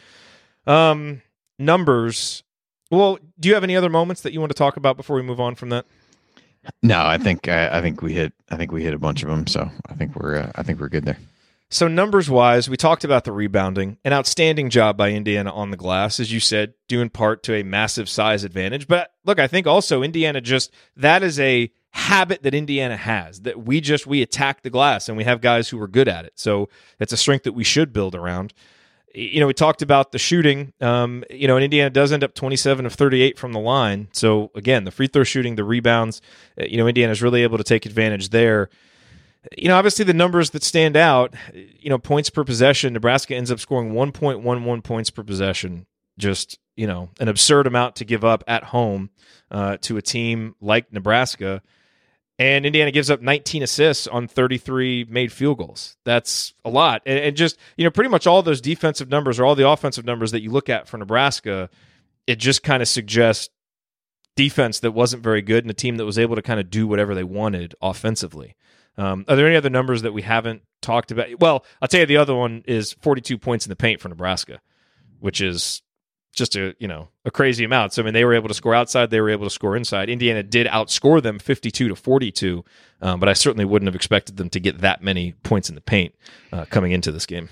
Um, numbers. Well, do you have any other moments that you want to talk about before we move on from that? No, I think I, I think we hit. I think we hit a bunch of them. So I think we're. Uh, I think we're good there. So numbers wise, we talked about the rebounding. An outstanding job by Indiana on the glass, as you said, due in part to a massive size advantage. But look, I think also Indiana just that is a habit that Indiana has that we just we attack the glass and we have guys who are good at it. So it's a strength that we should build around. You know, we talked about the shooting. Um, you know, and Indiana does end up 27 of 38 from the line. So again, the free throw shooting, the rebounds, uh, you know, Indiana's really able to take advantage there you know, obviously the numbers that stand out, you know, points per possession, Nebraska ends up scoring 1.11 points per possession. Just, you know, an absurd amount to give up at home uh, to a team like Nebraska. And Indiana gives up 19 assists on 33 made field goals. That's a lot. And, and just, you know, pretty much all those defensive numbers or all the offensive numbers that you look at for Nebraska, it just kind of suggests defense that wasn't very good and a team that was able to kind of do whatever they wanted offensively. Um, are there any other numbers that we haven't talked about? Well, I'll tell you the other one is 42 points in the paint for Nebraska, which is just a you know a crazy amount. So I mean, they were able to score outside, they were able to score inside. Indiana did outscore them 52 to 42, um, but I certainly wouldn't have expected them to get that many points in the paint uh, coming into this game.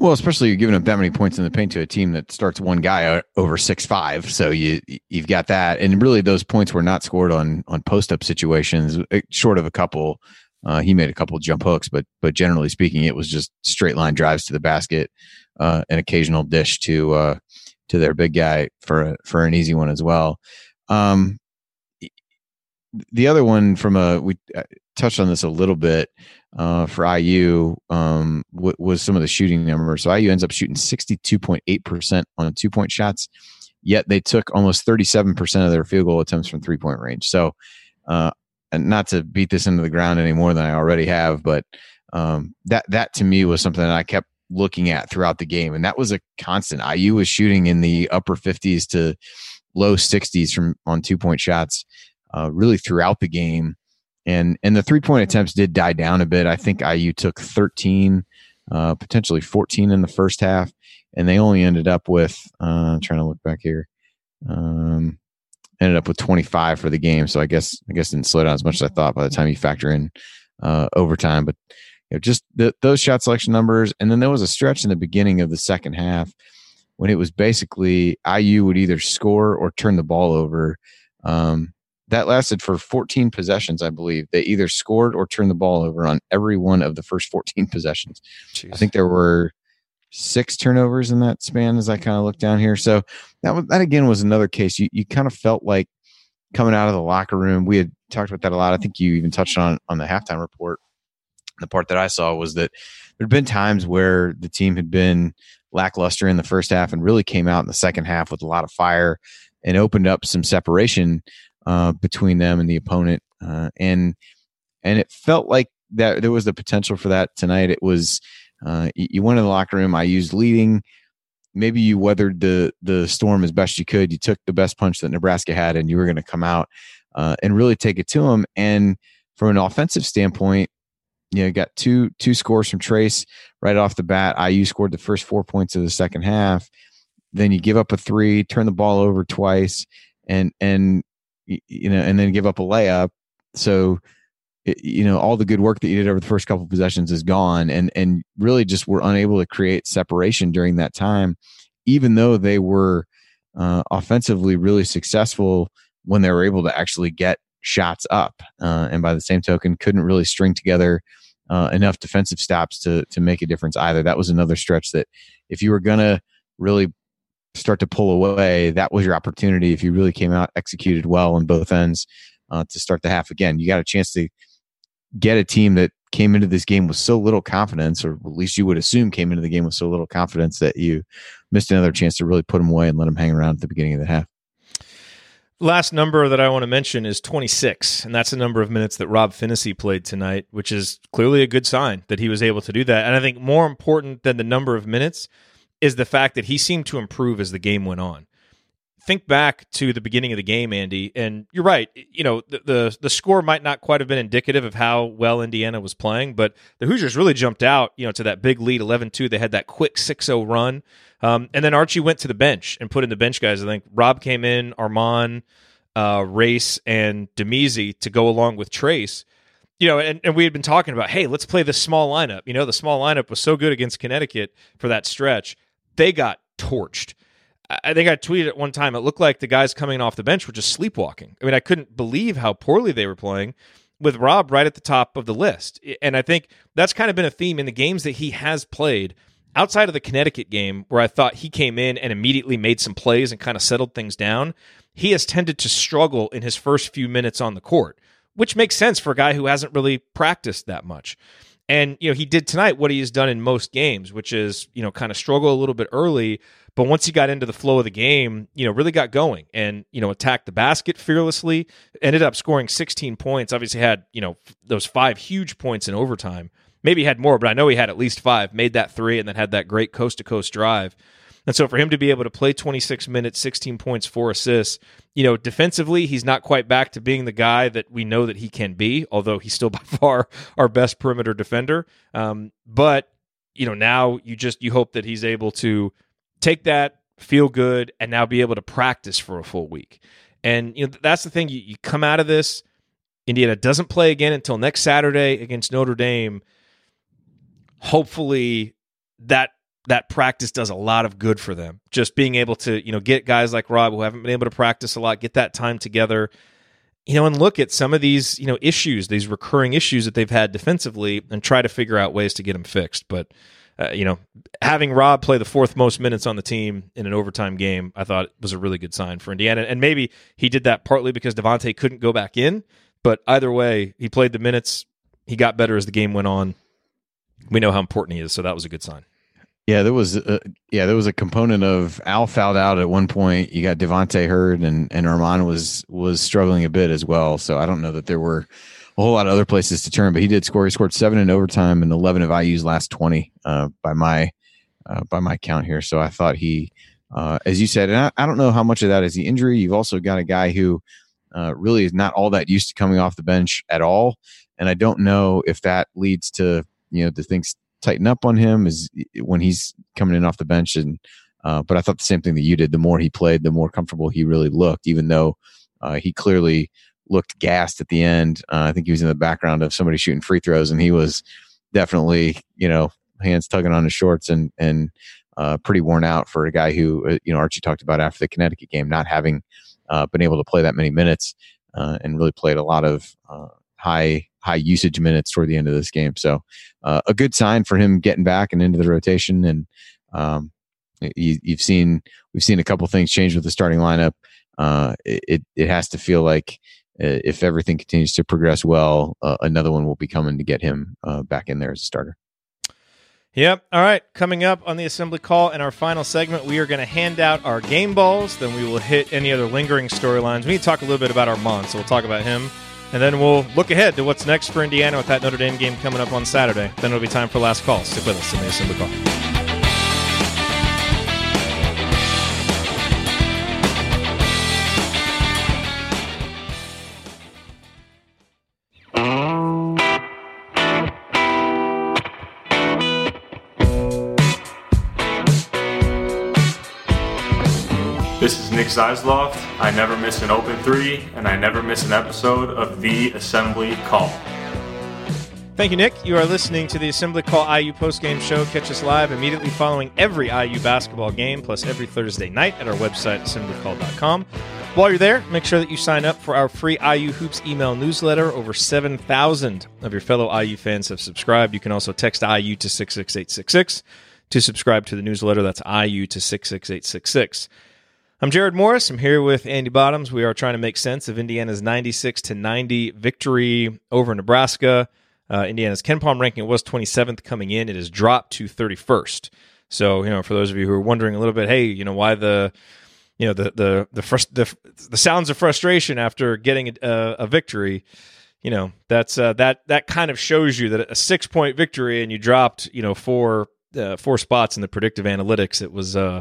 Well, especially you're giving up that many points in the paint to a team that starts one guy over six five. So you you've got that, and really those points were not scored on on post up situations, eh, short of a couple. Uh, he made a couple jump hooks, but but generally speaking, it was just straight line drives to the basket, uh, an occasional dish to uh, to their big guy for for an easy one as well. Um, the other one from a we uh, touched on this a little bit uh, for IU um, w- was some of the shooting numbers. So IU ends up shooting 62.8% on two point shots, yet they took almost 37% of their field goal attempts from three point range. So, uh, and not to beat this into the ground any more than I already have, but um, that that to me was something that I kept looking at throughout the game, and that was a constant. IU was shooting in the upper 50s to low 60s from on two point shots, uh, really throughout the game and and the three point attempts did die down a bit. I think IU took 13, uh, potentially 14 in the first half, and they only ended up with uh, I'm trying to look back here, um, ended up with 25 for the game. So I guess I guess didn't slow down as much as I thought by the time you factor in uh, overtime. But you know, just the, those shot selection numbers, and then there was a stretch in the beginning of the second half when it was basically IU would either score or turn the ball over. Um, that lasted for 14 possessions, I believe. They either scored or turned the ball over on every one of the first 14 possessions. I think there were six turnovers in that span as I kind of look down here. So that that again was another case. You you kind of felt like coming out of the locker room. We had talked about that a lot. I think you even touched on on the halftime report. The part that I saw was that there'd been times where the team had been lackluster in the first half and really came out in the second half with a lot of fire and opened up some separation uh, between them and the opponent. Uh, and and it felt like that there was the potential for that tonight. It was uh, you, went in the locker room. I used leading. Maybe you weathered the the storm as best you could. You took the best punch that Nebraska had, and you were going to come out uh, and really take it to them. And from an offensive standpoint, you know, got two two scores from Trayce right off the bat. IU scored the first four points of the second half. Then you give up a three, turn the ball over twice, and and you know, and then give up a layup. So you know all the good work that you did over the first couple possessions is gone and and really just were unable to create separation during that time even though they were uh, offensively really successful when they were able to actually get shots up uh, and by the same token couldn't really string together uh, enough defensive stops to to make a difference either that was another stretch that if you were gonna really start to pull away that was your opportunity if you really came out executed well on both ends uh, to start the half again you got a chance to get a team that came into this game with so little confidence, or at least you would assume came into the game with so little confidence that you missed another chance to really put them away and let them hang around at the beginning of the half. Last number that I want to mention is 26, and that's the number of minutes that Rob Phinisee played tonight, which is clearly a good sign that he was able to do that. And I think more important than the number of minutes is the fact that he seemed to improve as the game went on think back to the beginning of the game, Andy, and you're right. You know, the, the, the score might not quite have been indicative of how well Indiana was playing, but the Hoosiers really jumped out, you know, to that big lead 11-2. They had that quick 6-0 run. Um, and then Archie went to the bench and put in the bench guys. I think Rob came in, Armaan, uh, Race, and Damezi to go along with Trayce. You know, and, and we had been talking about, hey, let's play this small lineup. You know, the small lineup was so good against Connecticut for that stretch. They got torched. I think I tweeted at one time, it looked like the guys coming off the bench were just sleepwalking. I mean, I couldn't believe how poorly they were playing with Rob right at the top of the list. And I think that's kind of been a theme in the games that he has played outside of the Connecticut game, where I thought he came in and immediately made some plays and kind of settled things down. He has tended to struggle in his first few minutes on the court, which makes sense for a guy who hasn't really practiced that much. And, you know, he did tonight what he has done in most games, which is, you know, kind of struggle a little bit early, but once he got into the flow of the game, you know, really got going and, you know, attacked the basket fearlessly, ended up scoring 16 points. Obviously had, you know, those five huge points in overtime. Maybe he had more, but I know he had at least five, made that three, and then had that great coast to coast drive. And so for him to be able to play 26 minutes, 16 points, four assists, you know, defensively, he's not quite back to being the guy that we know that he can be, although he's still by far our best perimeter defender. Um, but, you know, now you just, you hope that he's able to take that, feel good, and now be able to practice for a full week. And you know that's the thing. You, you come out of this. Indiana doesn't play again until next Saturday against Notre Dame. Hopefully, that that practice does a lot of good for them. Just being able to you know get guys like Rob who haven't been able to practice a lot, get that time together, you know, and look at some of these you know issues, these recurring issues that they've had defensively, and try to figure out ways to get them fixed. But uh, you know, having Rob play the fourth most minutes on the team in an overtime game, I thought was a really good sign for Indiana. And maybe he did that partly because Devonte couldn't go back in. But either way, he played the minutes. He got better as the game went on. We know how important he is, so that was a good sign. Yeah, there was a, yeah, there was a component of Al fouled out at one point. You got Devonte hurt, and and Armaan was was struggling a bit as well. So I don't know that there were a whole lot of other places to turn, but he did score. He scored seven in overtime and eleven of IU's last twenty uh, by my uh, by my count here. So I thought he, uh, as you said, and I, I, don't know how much of that is the injury. You've also got a guy who uh, really is not all that used to coming off the bench at all, and I don't know if that leads to you know the things tighten up on him is when he's coming in off the bench and. Uh, but I thought the same thing that you did. The more he played, the more comfortable he really looked, even though uh, he clearly looked gassed at the end. Uh, I think he was in the background of somebody shooting free throws, and he was definitely, you know, hands tugging on his shorts and and uh, pretty worn out for a guy who, uh, you know, Archie talked about after the Connecticut game, not having uh, been able to play that many minutes and really played a lot of high high usage minutes toward the end of this game. So a good sign for him getting back and into the rotation. And um, you, have seen we've seen a couple things change with the starting lineup. it it has to feel like uh, if everything continues to progress well, uh, another one will be coming to get him uh, back in there as a starter. Yep. All right. Coming up on the assembly call in our final segment, we are going to hand out our game balls. Then we will hit any other lingering storylines. We need to talk a little bit about Armaan, so we'll talk about him. And then we'll look ahead to what's next for Indiana with that Notre Dame game coming up on Saturday. Then it'll be time for last call. Stick with us in the assembly call. Zeisloft. I never miss an open three, and I never miss an episode of The Assembly Call. Thank you, Nick. You are listening to the Assembly Call IU postgame show. Catch us live immediately following every IU basketball game, plus every Thursday night at our website, assemblycall.com. While you're there, make sure that you sign up for our free IU Hoops email newsletter. Over 7,000 of your fellow IU fans have subscribed. You can also text IU to 66866 to subscribe to the newsletter. That's IU to 66866. I'm Jerod Morris. I'm here with Andy Bottoms. We are trying to make sense of Indiana's 96 to 90 victory over Nebraska. Uh, Indiana's KenPom ranking was 27th coming in. It has dropped to 31st. So, you know, for those of you who are wondering a little bit, hey, you know, why the, you know, the the the frust- the, the sounds of frustration after getting a, a victory, you know, that's uh, that that kind of shows you that a six point victory and you dropped, you know, four uh, four spots in the predictive analytics. It was, uh,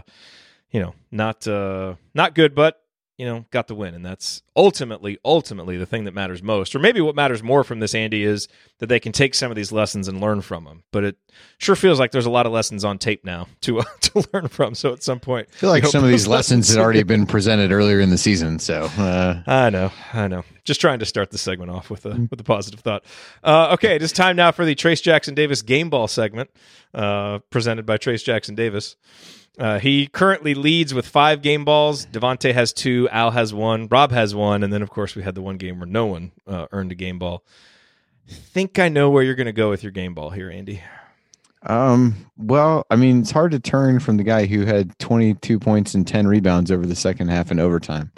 you know, not uh, not good, but you know, got the win. And that's ultimately, ultimately the thing that matters most. Or maybe what matters more from this, Andy, is that they can take some of these lessons and learn from them. But it sure feels like there's a lot of lessons on tape now to uh, to learn from. So at some point, I feel like some of these lessons had already been presented earlier in the season. So uh... I know, I know. Just trying to start the segment off with a with a positive thought. Uh, okay, it is time now for the Trayce Jackson Davis game ball segment, uh, presented by Trayce Jackson Davis. Uh, he currently leads with five game balls. Devonte has two. Al has one. Rob has one. And then, of course, we had the one game where no one uh, earned a game ball. Think I know where you're going to go with your game ball here, Andy. Um. Well, I mean, it's hard to turn from the guy who had 22 points and 10 rebounds over the second half in overtime,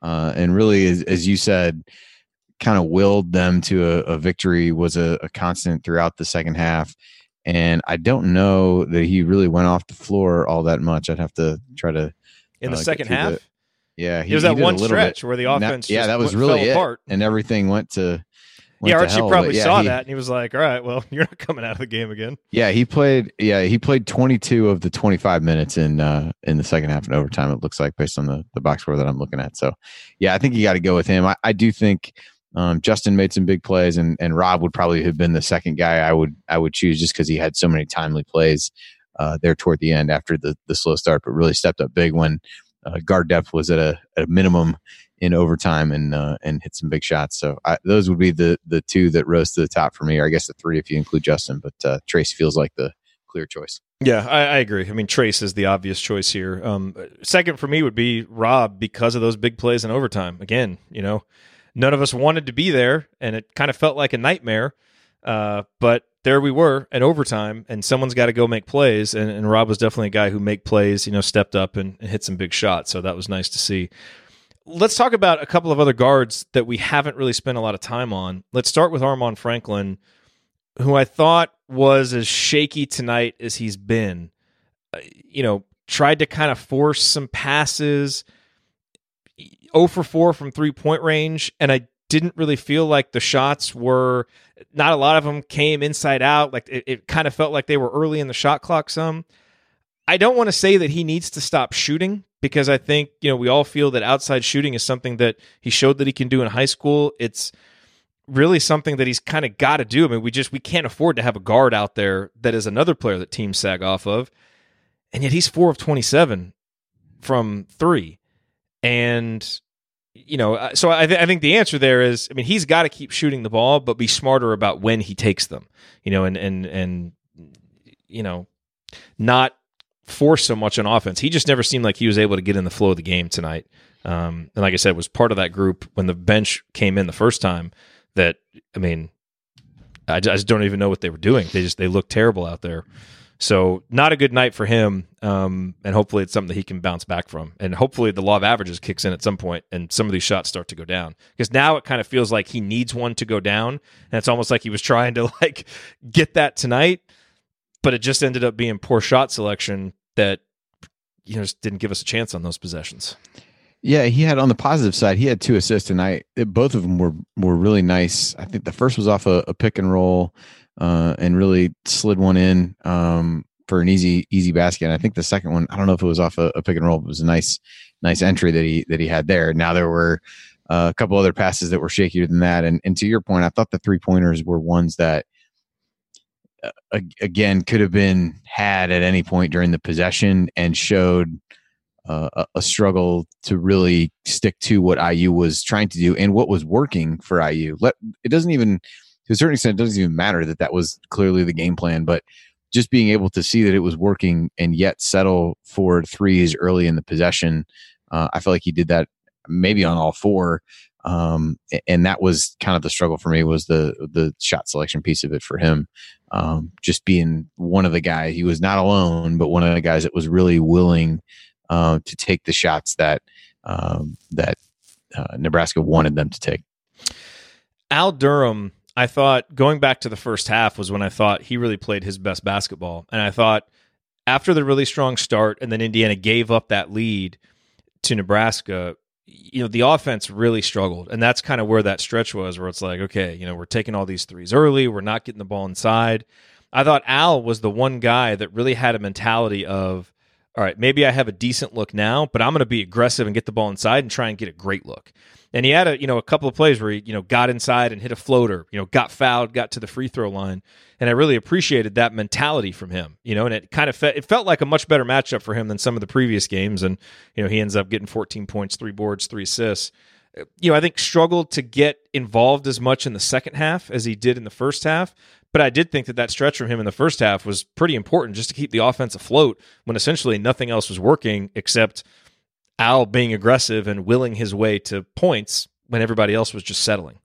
uh, and really, as, as you said, kind of willed them to a, a victory. Was a, a constant throughout the second half and I don't know that he really went off the floor all that much. I'd have to try to in the uh, second half. The, yeah, he, was that one stretch bit. where the offense. yeah, that was really it, apart. and everything went to. Went yeah, Archie hell, probably yeah, saw he, that and he was like, "All right, well, you're not coming out of the game again." Yeah, he played. Yeah, he played 22 of the 25 minutes in uh in the second half and overtime. It looks like based on the the box score that I'm looking at. So, yeah, I think you got to go with him. I, I do think um, Justin made some big plays, and and Rob would probably have been the second guy I would I would choose just because he had so many timely plays uh, there toward the end after the the slow start, but really stepped up big when uh, guard depth was at a, at a minimum in overtime and uh, and hit some big shots. So I, those would be the the two that rose to the top for me, or I guess the three if you include Justin. But uh, Trayce feels like the clear choice. Yeah, I, I, agree. I mean, Trayce is the obvious choice here. Um, second for me would be Rob because of those big plays in overtime. Again, you know, none of us wanted to be there, and it kind of felt like a nightmare. Uh, but there we were in overtime, and someone's got to go make plays. And, and, Rob was definitely a guy who make plays, you know, stepped up and, and hit some big shots. So that was nice to see. Let's talk about a couple of other guards that we haven't really spent a lot of time on. Let's start with Armaan Franklin, who I thought was as shaky tonight as he's been. Uh, you know, tried to kind of force some passes 0 for 4 from three point range, and I didn't really feel like the shots were not a lot of them came inside out. Like it, it kind of felt like they were early in the shot clock. Some. I don't want to say that he needs to stop shooting because I think you know we all feel that outside shooting is something that he showed that he can do in high school. It's really something that he's kind of got to do. I mean, we just we can't afford to have a guard out there that is another player that teams sag off of, and yet he's four of twenty seven from three. And you know, uh, so I, th- I think the answer there is, I mean, he's got to keep shooting the ball, but be smarter about when he takes them. You know, and and and you know, not force so much on offense. He just never seemed like he was able to get in the flow of the game tonight. Um, and like I said, was part of that group when the bench came in the first time. That I mean, I just don't even know what they were doing. They just they looked terrible out there. So not a good night for him. Um, and hopefully it's something that he can bounce back from. And hopefully the law of averages kicks in at some point and some of these shots start to go down. Because now it kind of feels like he needs one to go down. And it's almost like he was trying to like get that tonight, but it just ended up being poor shot selection that you know just didn't give us a chance on those possessions. Yeah, he had on the positive side, he had two assists tonight. It, both of them were were really nice. I think the first was off a, a pick and roll uh, and really slid one in um, for an easy easy basket. And I think the second one, I don't know if it was off a, a, pick and roll, it was a nice nice entry that he that he had there. Now there were uh, a couple other passes that were shakier than that. And and to your point, I thought the three pointers were ones that uh, again could have been had at any point during the possession and showed uh, a struggle to really stick to what IU was trying to do and what was working for IU. Let it doesn't even to a certain extent it doesn't even matter that that was clearly the game plan, but just being able to see that it was working and yet settle for threes early in the possession. Uh, I feel like he did that maybe on all four. Um, and that was kind of the struggle for me was the the shot selection piece of it for him. Um, just being one of the guys, he was not alone, but one of the guys that was really willing uh, to take the shots that um, that uh, Nebraska wanted them to take. Al Durham I thought going back to the first half was when I thought he really played his best basketball. And I thought after the really strong start and then Indiana gave up that lead to Nebraska, you know, the offense really struggled. And that's kind of where that stretch was where it's like, okay, you know, we're taking all these threes early, we're not getting the ball inside. I thought Al was the one guy that really had a mentality of, all right, maybe I have a decent look now, but I'm going to be aggressive and get the ball inside and try and get a great look. And he had a you know a couple of plays where he you know got inside and hit a floater, you know, got fouled, got to the free throw line, and I really appreciated that mentality from him. You know, and it kind of fe- it felt like a much better matchup for him than some of the previous games. And you know, he ends up getting 14 points, three boards, three assists. You know, I think struggled to get involved as much in the second half as he did in the first half. But I did think that that stretch from him in the first half was pretty important just to keep the offense afloat when essentially nothing else was working except Al being aggressive and willing his way to points when everybody else was just settling.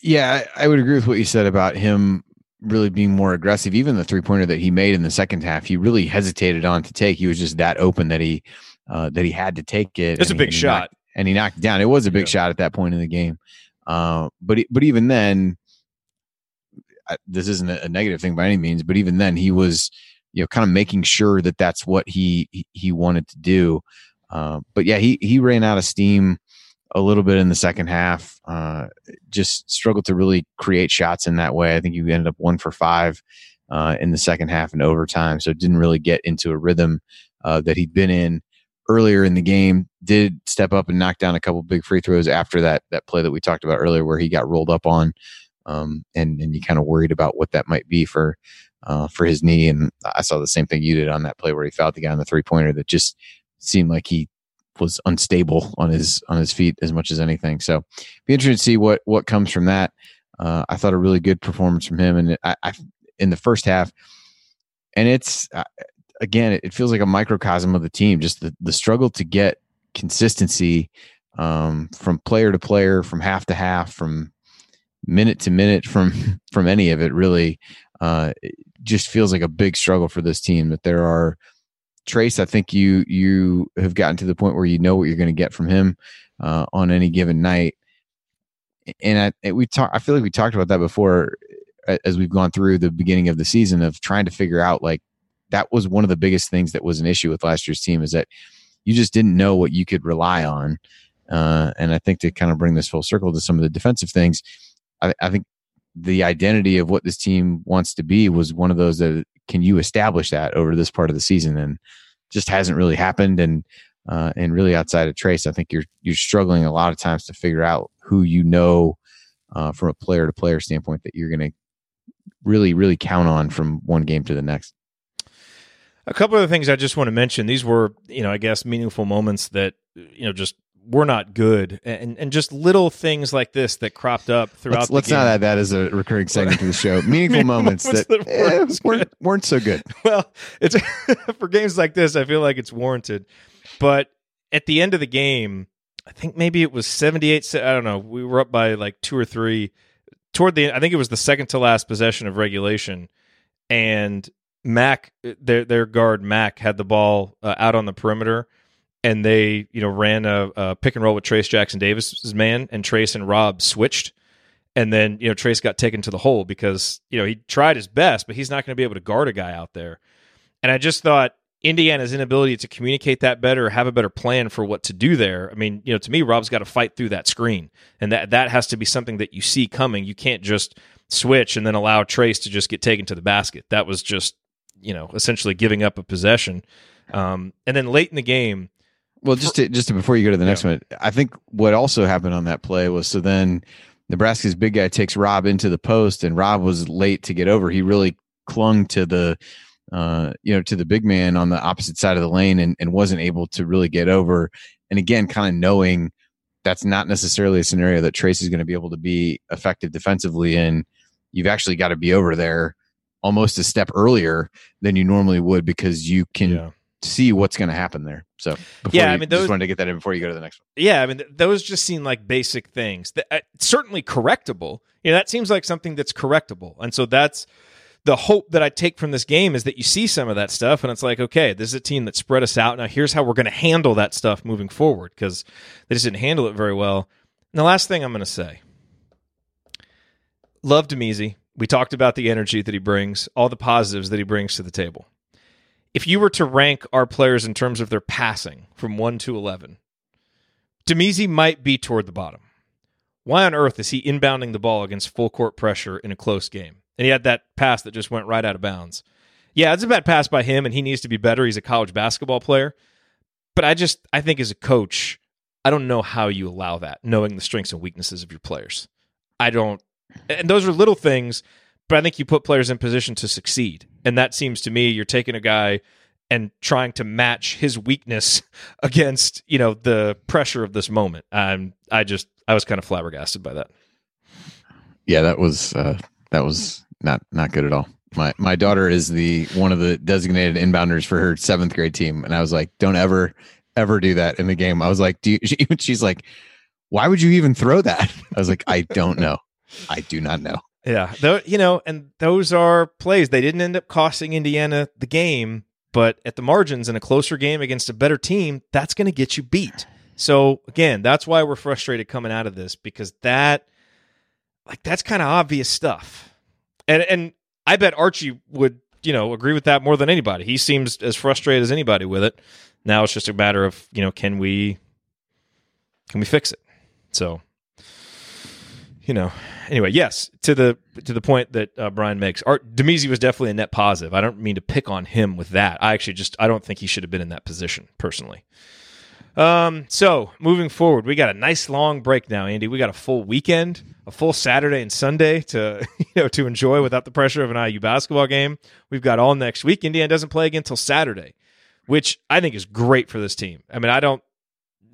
Yeah, I would agree with what you said about him really being more aggressive. Even the three pointer that he made in the second half, he really hesitated on to take. He was just that open that he uh, that he had to take it. It's a big he, shot, and he knocked it down. It was a big Yeah. shot at that point in the game. Uh, but but even then, This isn't a, negative thing by any means. But even then, he was you know kind of making sure that that's what he he, he wanted to do. Uh, but yeah, he he ran out of steam a little bit in the second half. Uh, just struggled to really create shots in that way. I think you ended up one for five uh, in the second half and overtime, so didn't really get into a rhythm uh, that he'd been in earlier in the game. Did step up and knock down a couple big free throws after that that play that we talked about earlier, where he got rolled up on, um, and and you kind of worried about what that might be for. Uh, for his knee, and I saw the same thing you did on that play where he fouled the guy on the three pointer that just seemed like he was unstable on his on his feet as much as anything. So, be interested to see what what comes from that. Uh, I thought a really good performance from him, and I, I in the first half, and it's uh, again, it, feels like a microcosm of the team. Just the the struggle to get consistency um, from player to player, from half to half, from minute to minute, from from any of it. Really, uh, it just feels like a big struggle for this team. That there are Trayce, I think you you have gotten to the point where you know what you're going to get from him uh, on any given night. And I we talk. I feel like we talked about that before as we've gone through the beginning of the season of trying to figure out like that was one of the biggest things that was an issue with last year's team is that you just didn't know what you could rely on. Uh, and I think to kind of bring this full circle to some of the defensive things, I, I think the identity of what this team wants to be was one of those that can you establish that over this part of the season and just hasn't really happened and uh, and really outside of Trayce, I think you're you're struggling a lot of times to figure out who you know uh, from a player to player standpoint that you're going to really really count on from one game to the next. A couple of the things I just want to mention. These were, you know, I guess meaningful moments that, you know, just were not good, and and just little things like this that cropped up throughout. Let's, let's not add that as a recurring segment to the show. Meaningful moments moments that, that eh, weren't weren't, weren't weren't so good. well, it's for games like this, I feel like it's warranted. But at the end of the game, I think maybe it was 78 I don't know. We were up by like 2 or 3 toward the I think it was the second to last possession of regulation and Mack their their guard Mack had the ball uh, out on the perimeter and they, you know, ran a, a pick and roll with Trayce Jackson Davis's man and Trayce and Rob switched and then you know Trayce got taken to the hole because you know he tried his best, but he's not going to be able to guard a guy out there. And I just thought Indiana's inability to communicate that better, have a better plan for what to do there. I mean, you know, to me, Rob's got to fight through that screen, and that that has to be something that you see coming. You can't just switch and then allow Trayce to just get taken to the basket. That was just you know essentially giving up a possession. Um, and then late in the game, Well, just to, just to, before you go to the next one, I think what also happened on that play was so then Nebraska's big guy takes Rob into the post, and Rob was late to get over. He really clung to the uh, you know, to the big man on the opposite side of the lane and, and wasn't able to really get over. And again, kind of knowing that's not necessarily a scenario that Trayce is going to be able to be effective defensively in. You've actually got to be over there almost a step earlier than you normally would because you can Yeah. See what's going to happen there. So before Yeah, I mean, just those- wanted to get that in before you go to the next one. Yeah, I mean, th- those just seem like basic things. That, uh, certainly correctable. You know, that seems like something that's correctable. And so that's the hope that I take from this game is that you see some of that stuff and it's like, okay, this is a team that spread us out. Now here's how we're going to handle that stuff moving forward because they just didn't handle it very well. And the last thing I'm going to say love Damezi. We talked about the energy that he brings, all the positives that he brings to the table. If you were to rank our players in terms of their passing from 1 to 11, Damezi might be toward the bottom. Why on earth is he inbounding the ball against full court pressure in a close game? And he had that pass that just went right out of bounds. Yeah, it's a bad pass by him, and he needs to be better. He's a college basketball player. But I just, I think as a coach, I don't know how you allow that, knowing the strengths and weaknesses of your players. I don't, and those are little things, but I think you put players in position to succeed. And that seems to me you're taking a guy and trying to match his weakness against you know the pressure of this moment. Um, I just I was kind of flabbergasted by that. Yeah, that was uh, that was not not good at all. My my daughter is the one of the designated inbounders for her seventh grade team, and I was like, don't ever ever do that in the game. I was like, do you, she, she's like, why would you even throw that? I was like, I don't know. I do not know. Yeah, though you know, and those are plays. They didn't end up costing Indiana the game, but at the margins in a closer game against a better team, that's going to get you beat. So again, that's why we're frustrated coming out of this because that, like, that's kind of obvious stuff, and and I bet Archie would you know agree with that more than anybody. He seems as frustrated as anybody with it. Now it's just a matter of you know can we can we fix it? So you know anyway, yes, to the to the point that uh, Brian makes, Art Damezi was definitely a net positive. I don't mean to pick on him with that. I actually just I don't think he should have been in that position personally. Um, so moving forward, we got a nice long break now, Andy. We got a full weekend, a full Saturday and Sunday to you know to enjoy without the pressure of an IU basketball game. We've got all next week. Indiana doesn't play again until Saturday, which I think is great for this team. I mean, I don't,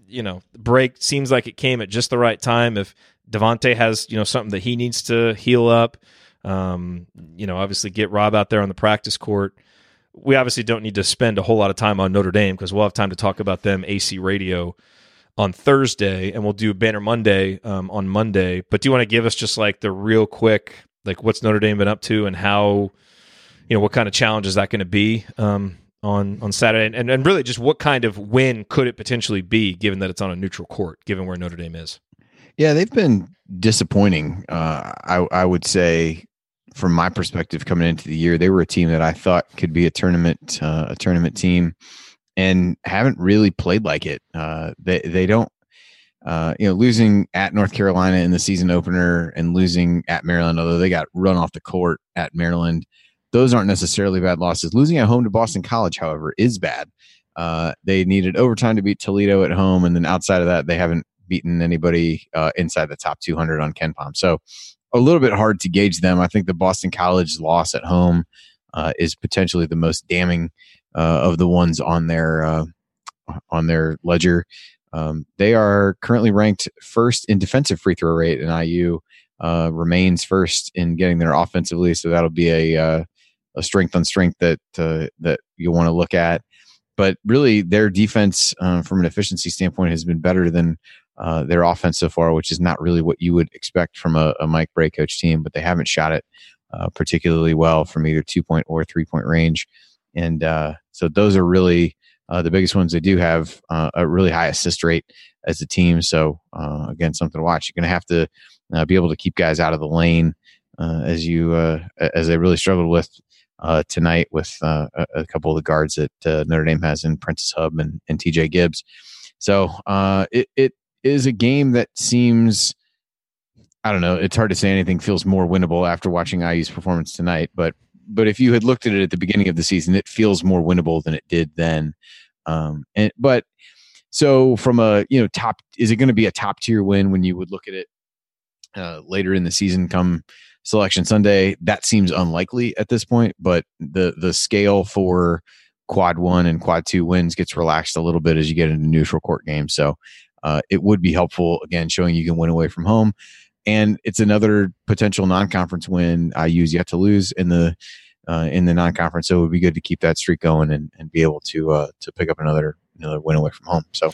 you know, break seems like it came at just the right time. If Devonte has you know something that he needs to heal up. Um, you know, obviously get Rob out there on the practice court. We obviously don't need to spend a whole lot of time on Notre Dame because we'll have time to talk about them AC radio on Thursday, and we'll do Banner Monday um, on Monday. But do you want to give us just like the real quick, like what's Notre Dame been up to and how, you know, what kind of challenge is that going to be um, on on Saturday, and and really just what kind of win could it potentially be, given that it's on a neutral court, given where Notre Dame is. Yeah, they've been disappointing. Uh, I I would say, from my perspective, coming into the year, they were a team that I thought could be a tournament uh, a tournament team, and haven't really played like it. Uh, they they don't. Uh, you know, losing at North Carolina in the season opener and losing at Maryland, although they got run off the court at Maryland, those aren't necessarily bad losses. Losing at home to Boston College, however, is bad. Uh, they needed overtime to beat Toledo at home, and then outside of that, they haven't beaten anybody uh, inside the top 200 on KenPom. So a little bit hard to gauge them. I think the Boston College loss at home uh, is potentially the most damning uh, of the ones on their uh, on their ledger. Um, they are currently ranked first in defensive free throw rate, and IU uh, remains first in getting there offensively. So that'll be a a strength on strength that that you'll want to look at. But really, their defense uh, from an efficiency standpoint has been better than uh, their offense so far, which is not really what you would expect from a, a Mike Brey coach team. But they haven't shot it uh, particularly well from either two point or three point range, and uh, so those are really uh, the biggest ones. They do have uh, a really high assist rate as a team. So again, something to watch. You're going to have to be able to keep guys out of the lane as you as they really struggled with tonight with a, a couple of the guards that Notre Dame has in Prentiss Hubb and, and TJ Gibbs. So uh, it it is a game that seems. I don't know. It's hard to say anything feels more winnable after watching IU's performance tonight, but but if you had looked at it at the beginning of the season, it feels more winnable than it did then. Um, and but so from a you know top, is it going to be a top tier win when you would look at it uh, later in the season, come Selection Sunday, that seems unlikely at this point. But the the scale for quad one and quad two wins gets relaxed a little bit as you get into neutral court games. So uh, it would be helpful again, showing you can win away from home. And it's another potential non-conference win IU's yet to lose in the uh, in the non-conference. So it would be good to keep that streak going and, and be able to uh, to pick up another another win away from home. So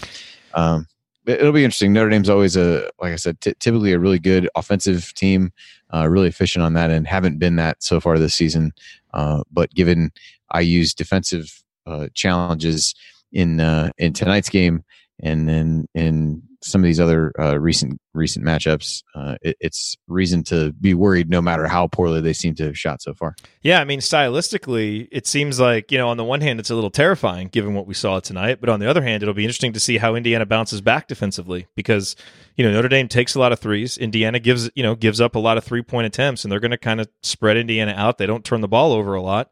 um, it'll be interesting. Notre Dame's always a like I said, t- typically a really good offensive team, uh, really efficient on that, and haven't been that so far this season. Uh, but given I IU's defensive uh, challenges in uh, in tonight's game, and then in some of these other uh, recent recent matchups, uh, it, it's reason to be worried, no matter how poorly they seem to have shot so far. Yeah, I mean, stylistically, it seems like you know, on the one hand, it's a little terrifying given what we saw tonight, but on the other hand, it'll be interesting to see how Indiana bounces back defensively because you know Notre Dame takes a lot of threes. Indiana gives you know gives up a lot of three point attempts, and they're going to kind of spread Indiana out. They don't turn the ball over a lot,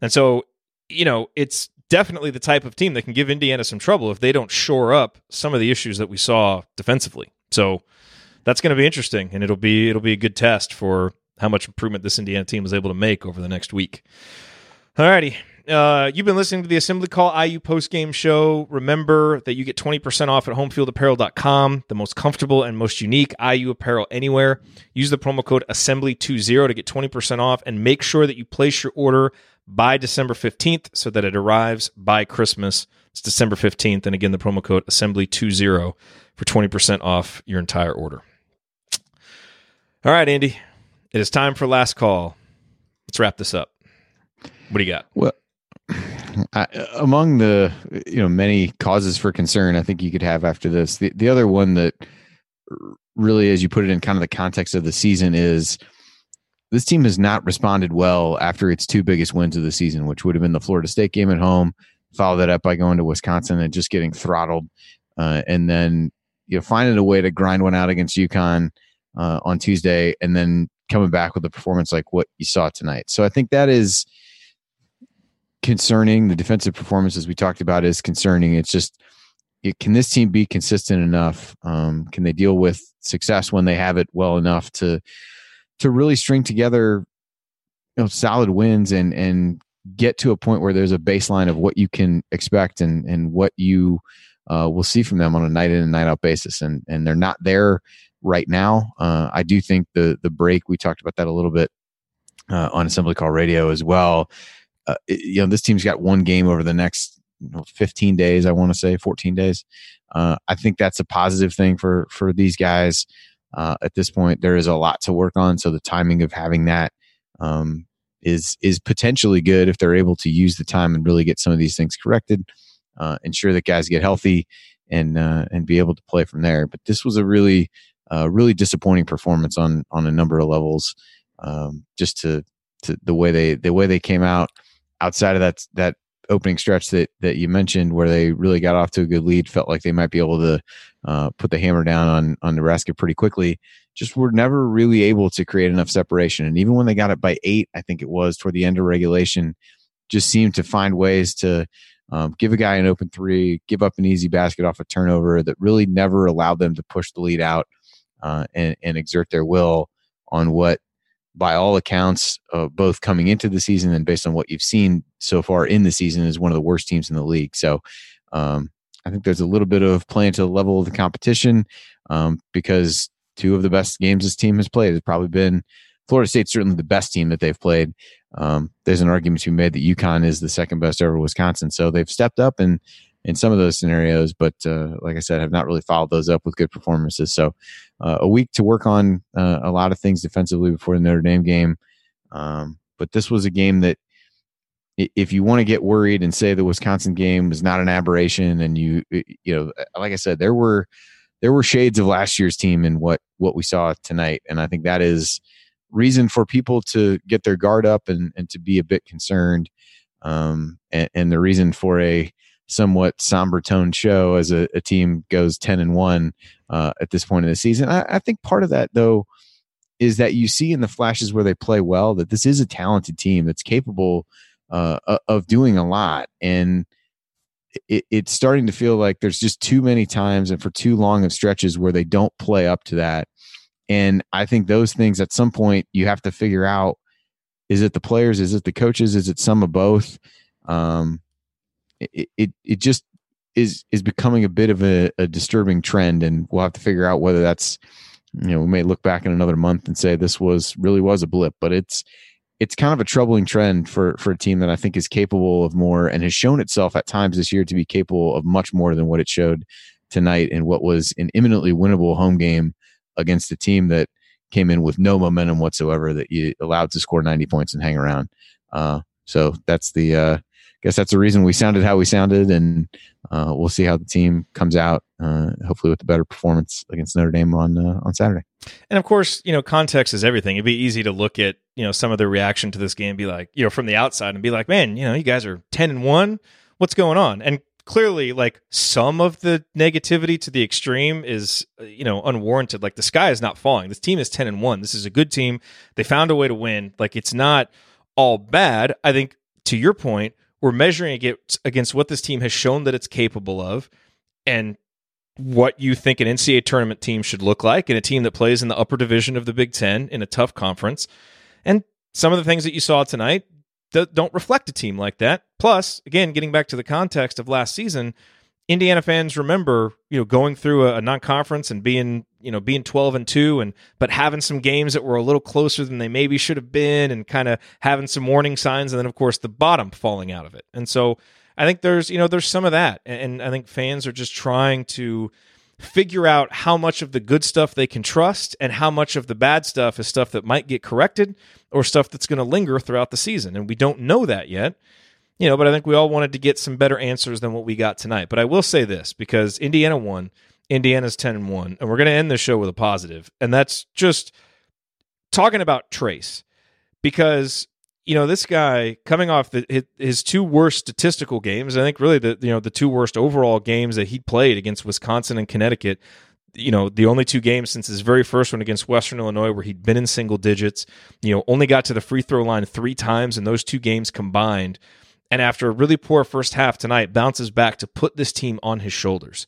and so you know it's definitely the type of team that can give Indiana some trouble if they don't shore up some of the issues that we saw defensively. So that's going to be interesting, and it'll be it'll be a good test for how much improvement this Indiana team was able to make over the next week. Alrighty. Uh, you've been listening to the Assembly Call IU post game show. Remember that you get 20% off at homefieldapparel.com, the most comfortable and most unique IU apparel anywhere. Use the promo code assembly20 to get 20% off and make sure that you place your order by December 15th so that it arrives by Christmas. It's December 15th. And again, the promo code assembly20 for 20% off your entire order. All right, Andy, it is time for last call. Let's wrap this up. What do you got? Well, I, among the you know many causes for concern, I think you could have after this. The the other one that really, as you put it in kind of the context of the season, is this team has not responded well after its two biggest wins of the season, which would have been the Florida State game at home. Follow that up by going to Wisconsin and just getting throttled, uh, and then you know finding a way to grind one out against UConn uh, on Tuesday, and then coming back with a performance like what you saw tonight. So I think that is concerning. The defensive performance, as we talked about, is concerning. It's just it, can this team be consistent enough? Um, can they deal with success when they have it well enough to to really string together you know solid wins and and get to a point where there's a baseline of what you can expect and and what you uh, will see from them on a night in and night out basis. And and they're not there right now. Uh, i do think the the break we talked about that a little bit uh, on assembly call radio as well. Uh, you know this team's got one game over the next you know, 15 days i want to say 14 days. Uh, i think that's a positive thing for for these guys uh, at this point. There is a lot to work on, so the timing of having that um, is is potentially good if they're able to use the time and really get some of these things corrected. Uh, ensure that guys get healthy and uh, and be able to play from there. But this was a really uh, really disappointing performance on on a number of levels. Um, just to, to the way they the way they came out outside of that that opening stretch that that you mentioned where they really got off to a good lead felt like they might be able to uh, put the hammer down on on Nebraska pretty quickly just were never really able to create enough separation. And even when they got it by eight I think it was toward the end of regulation just seemed to find ways to um, give a guy an open three give up an easy basket off a turnover that really never allowed them to push the lead out uh, and, and exert their will on what by all accounts, uh, both coming into the season and based on what you've seen so far in the season, is one of the worst teams in the league. So um, I think there's a little bit of playing to the level of the competition um, because two of the best games this team has played has probably been Florida State's certainly the best team that they've played. Um, there's an argument to be made that UConn is the second best ever Wisconsin. So they've stepped up and in some of those scenarios, but uh, like I said, have not really followed those up with good performances. So uh, a week to work on uh, a lot of things defensively before the Notre Dame game. Um, but this was a game that, if you want to get worried and say the Wisconsin game was not an aberration, and you you know, like I said, there were there were shades of last year's team in what what we saw tonight, and I think that is reason for people to get their guard up and and to be a bit concerned. Um, and, and the reason for a somewhat somber tone show as a, a team goes 10 and 1 uh, at this point in the season. I, I, think part of that, though, is that you see in the flashes where they play well that this is a talented team that's capable uh, of doing a lot. And it, it's starting to feel like there's just too many times and for too long of stretches where they don't play up to that. And I think those things at some point you have to figure out is it the players, is it the coaches, is it some of both? Um, it, it, it just is is becoming a bit of a, a disturbing trend, and we'll have to figure out whether that's you know we may look back in another month and say this was really was a blip, but it's it's kind of a troubling trend for for a team that I think is capable of more and has shown itself at times this year to be capable of much more than what it showed tonight in what was an imminently winnable home game against a team that came in with no momentum whatsoever that you allowed to score 90 points and hang around. Uh, so that's the uh, guess that's the reason we sounded how we sounded, and uh, we'll see how the team comes out. Uh, hopefully, with a better performance against Notre Dame on uh, on Saturday. And of course, you know, context is everything. It'd be easy to look at you know some of the reaction to this game, be like, you know, from the outside, and be like, man, you know, you guys are ten and one. What's going on? And clearly like some of the negativity to the extreme is you know unwarranted like the sky is not falling this team is 10 and 1 this is a good team they found a way to win like it's not all bad i think to your point we're measuring it against what this team has shown that it's capable of and what you think an NCAA tournament team should look like and a team that plays in the upper division of the Big Ten in a tough conference. And some of the things that you saw tonight don't reflect a team like that. Plus, again, getting back to the context of last season, Indiana fans remember, you know, going through a, non-conference and being, you know, being 12 and 2 and but having some games that were a little closer than they maybe should have been and kind of having some warning signs and then of course the bottom falling out of it. And so I think there's, you know, there's some of that and I think fans are just trying to figure out how much of the good stuff they can trust and how much of the bad stuff is stuff that might get corrected or stuff that's going to linger throughout the season. And we don't know that yet you know, but I think we all wanted to get some better answers than what we got tonight. But I will say this because Indiana won, Indiana's 10 and 1, and we're going to end the show with a positive, and that's just talking about Trayce because you know this guy coming off the, his two worst statistical games, I think really the you know the two worst overall games that he played against Wisconsin and Connecticut. You know, the only two games since his very first one against Western Illinois where he'd been in single digits, you know, only got to the free throw line three times in those two games combined and after a really poor first half tonight, bounces back to put this team on his shoulders.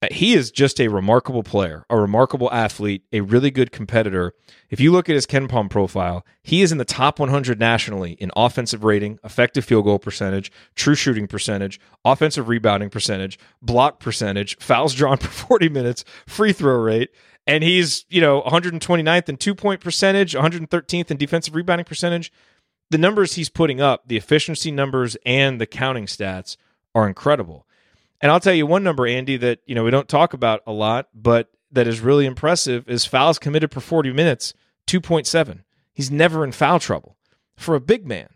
Uh, he is just a remarkable player, a remarkable athlete, a really good competitor. If you look at his KenPom profile, he is in the top 100 nationally in offensive rating, effective field goal percentage, true shooting percentage, offensive rebounding percentage, block percentage, fouls drawn per 40 minutes, free throw rate, and he's, you know, 129th in two point percentage, 113th in defensive rebounding percentage the numbers he's putting up, the efficiency numbers and the counting stats are incredible. And I'll tell you one number, Andy, that you know we don't talk about a lot, but that is really impressive is fouls committed per 40 minutes, 2.7. He's never in foul trouble for a big man.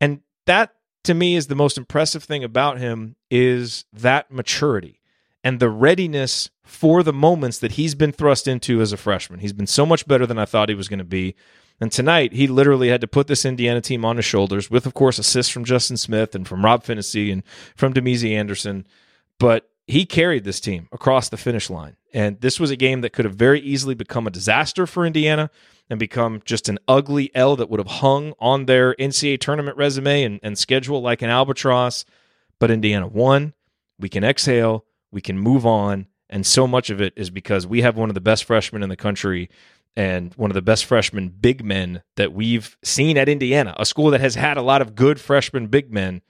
And that to me is the most impressive thing about him is that maturity and the readiness for the moments that he's been thrust into as a freshman. He's been so much better than I thought he was going to be. And tonight, he literally had to put this Indiana team on his shoulders, with, of course, assists from Justin Smith and from Rob Phinisee and from Damezi Anderson. But he carried this team across the finish line. And this was a game that could have very easily become a disaster for Indiana and become just an ugly L that would have hung on their NCAA tournament resume and, and schedule like an albatross. But Indiana won. We can exhale. We can move on. And so much of it is because we have one of the best freshmen in the country and one of the best freshman big men that we've seen at Indiana, a school that has had a lot of good freshman big men.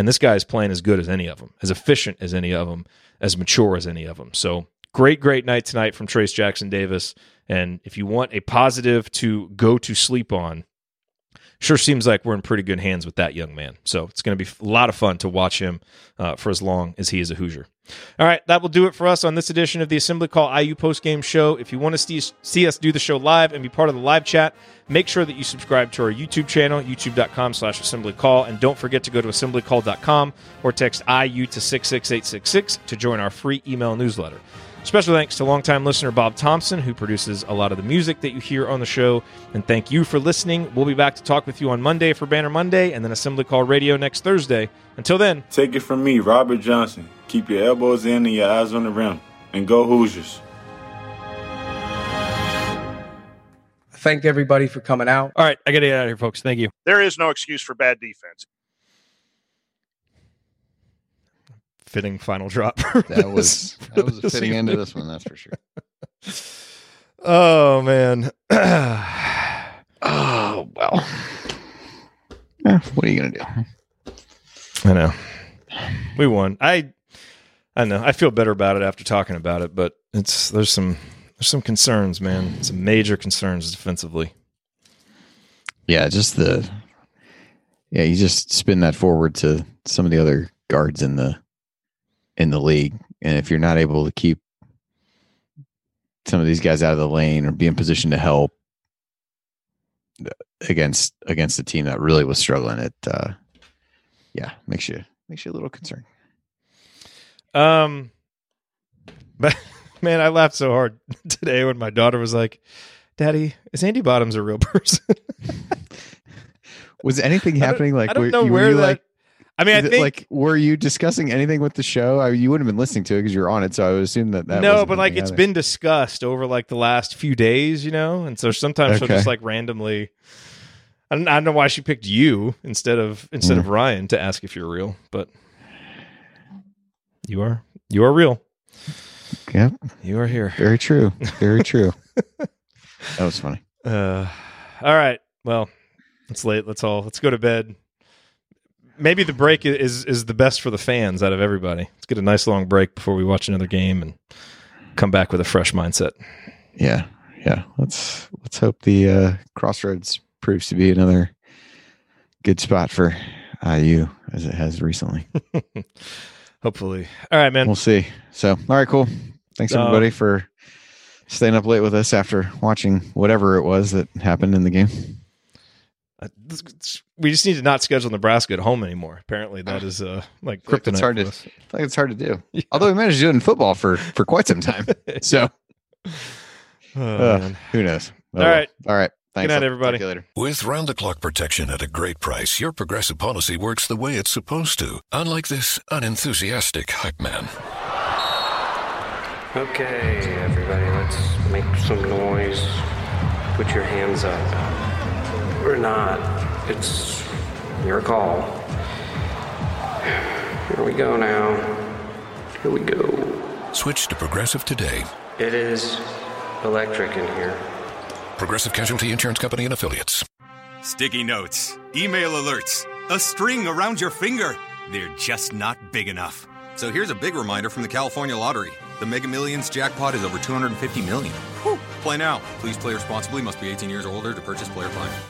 And this guy is playing as good as any of them, as efficient as any of them, as mature as any of them. So great, great night tonight from Trayce Jackson Davis. And if you want a positive to go to sleep on, sure seems like we're in pretty good hands with that young man. So it's going to be a lot of fun to watch him uh, for as long as he is a Hoosier. All right, that will do it for us on this edition of the Assembly Call IU Post Game Show. If you want to see, us do the show live and be part of the live chat, make sure that you subscribe to our YouTube channel, youtube.com slash assembly call, and don't forget to go to assemblycall.com or text IU to 66866 to join our free email newsletter. Special thanks to longtime listener Bob Thompson, who produces a lot of the music that you hear on the show. And thank you for listening. We'll be back to talk with you on Monday for Banner Monday and then Assembly Call Radio next Thursday. Until then, take it from me, Robert Johnson. Keep your elbows in and your eyes on the rim. And go Hoosiers. Thank everybody for coming out. All right, I got to get out of here, folks. Thank you. There is no excuse for bad defense. Fitting final drop. that was that was a fitting end to this one, that's for sure. Oh man. Oh well. Eh, what are you gonna do? I know. We won. I I know. I feel better about it after talking about it, but it's there's some there's some concerns, man. Some major concerns defensively. Yeah, just the yeah, you just spin that forward to some of the other guards in the in the league, and if you're not able to keep some of these guys out of the lane or be in position to help uh, against against a team that really was struggling, it uh, yeah makes you makes you a little concerned. Um but man, I laughed so hard today when my daughter was like, "Daddy, is Andy Bottoms a real person?" Was anything happening? Like, I don't were, know where that like I mean, I Is think like were you discussing anything with the show? I, you wouldn't have been listening to it because you're on it, so I would assume that that no, but like it's either. been discussed over like the last few days, you know, and so sometimes she'll just like randomly. I don't, I don't know why she picked you instead of instead Hmm. of Ryan to ask if you're real, but you are you are real. Yep, You are here. very true, very true. that was funny. Uh, all right. Well, it's late. Let's all let's go to bed. Maybe the break is is the best for the fans out of everybody. Let's get a nice long break before we watch another game and come back with a fresh mindset. Yeah, yeah. Let's let's hope the uh, crossroads proves to be another good spot for IU as it has recently. Hopefully. All right, man. We'll see. So, all right, cool. Thanks Uh, everybody for staying up late with us after watching whatever it was that happened in the game. This- this- we just need to not schedule Nebraska at home anymore. Apparently, that is uh like kryptonite. it's hard for to- us. I think it's hard to do. Although we managed to do it in football for for quite some time. So Oh, uh, who knows? Oh, All well. right. all right. Thanks. night, I'll talk everybody. to you later. With round the clock protection at a great price, your progressive policy works the way it's supposed to. Unlike this unenthusiastic hype man. Okay, everybody, let's make some noise. Put your hands up. Or not. It's your call. Here we go now. Here we go. Switch to Progressive today. It is electric in here. Progressive Casualty Insurance Company and Affiliates. Sticky notes, email alerts, a string around your finger. They're just not big enough. So here's a big reminder from the California Lottery. The Mega Millions jackpot is over 250 million. Whew. Play now. Please play responsibly. Must be 18 years or older to purchase player plan.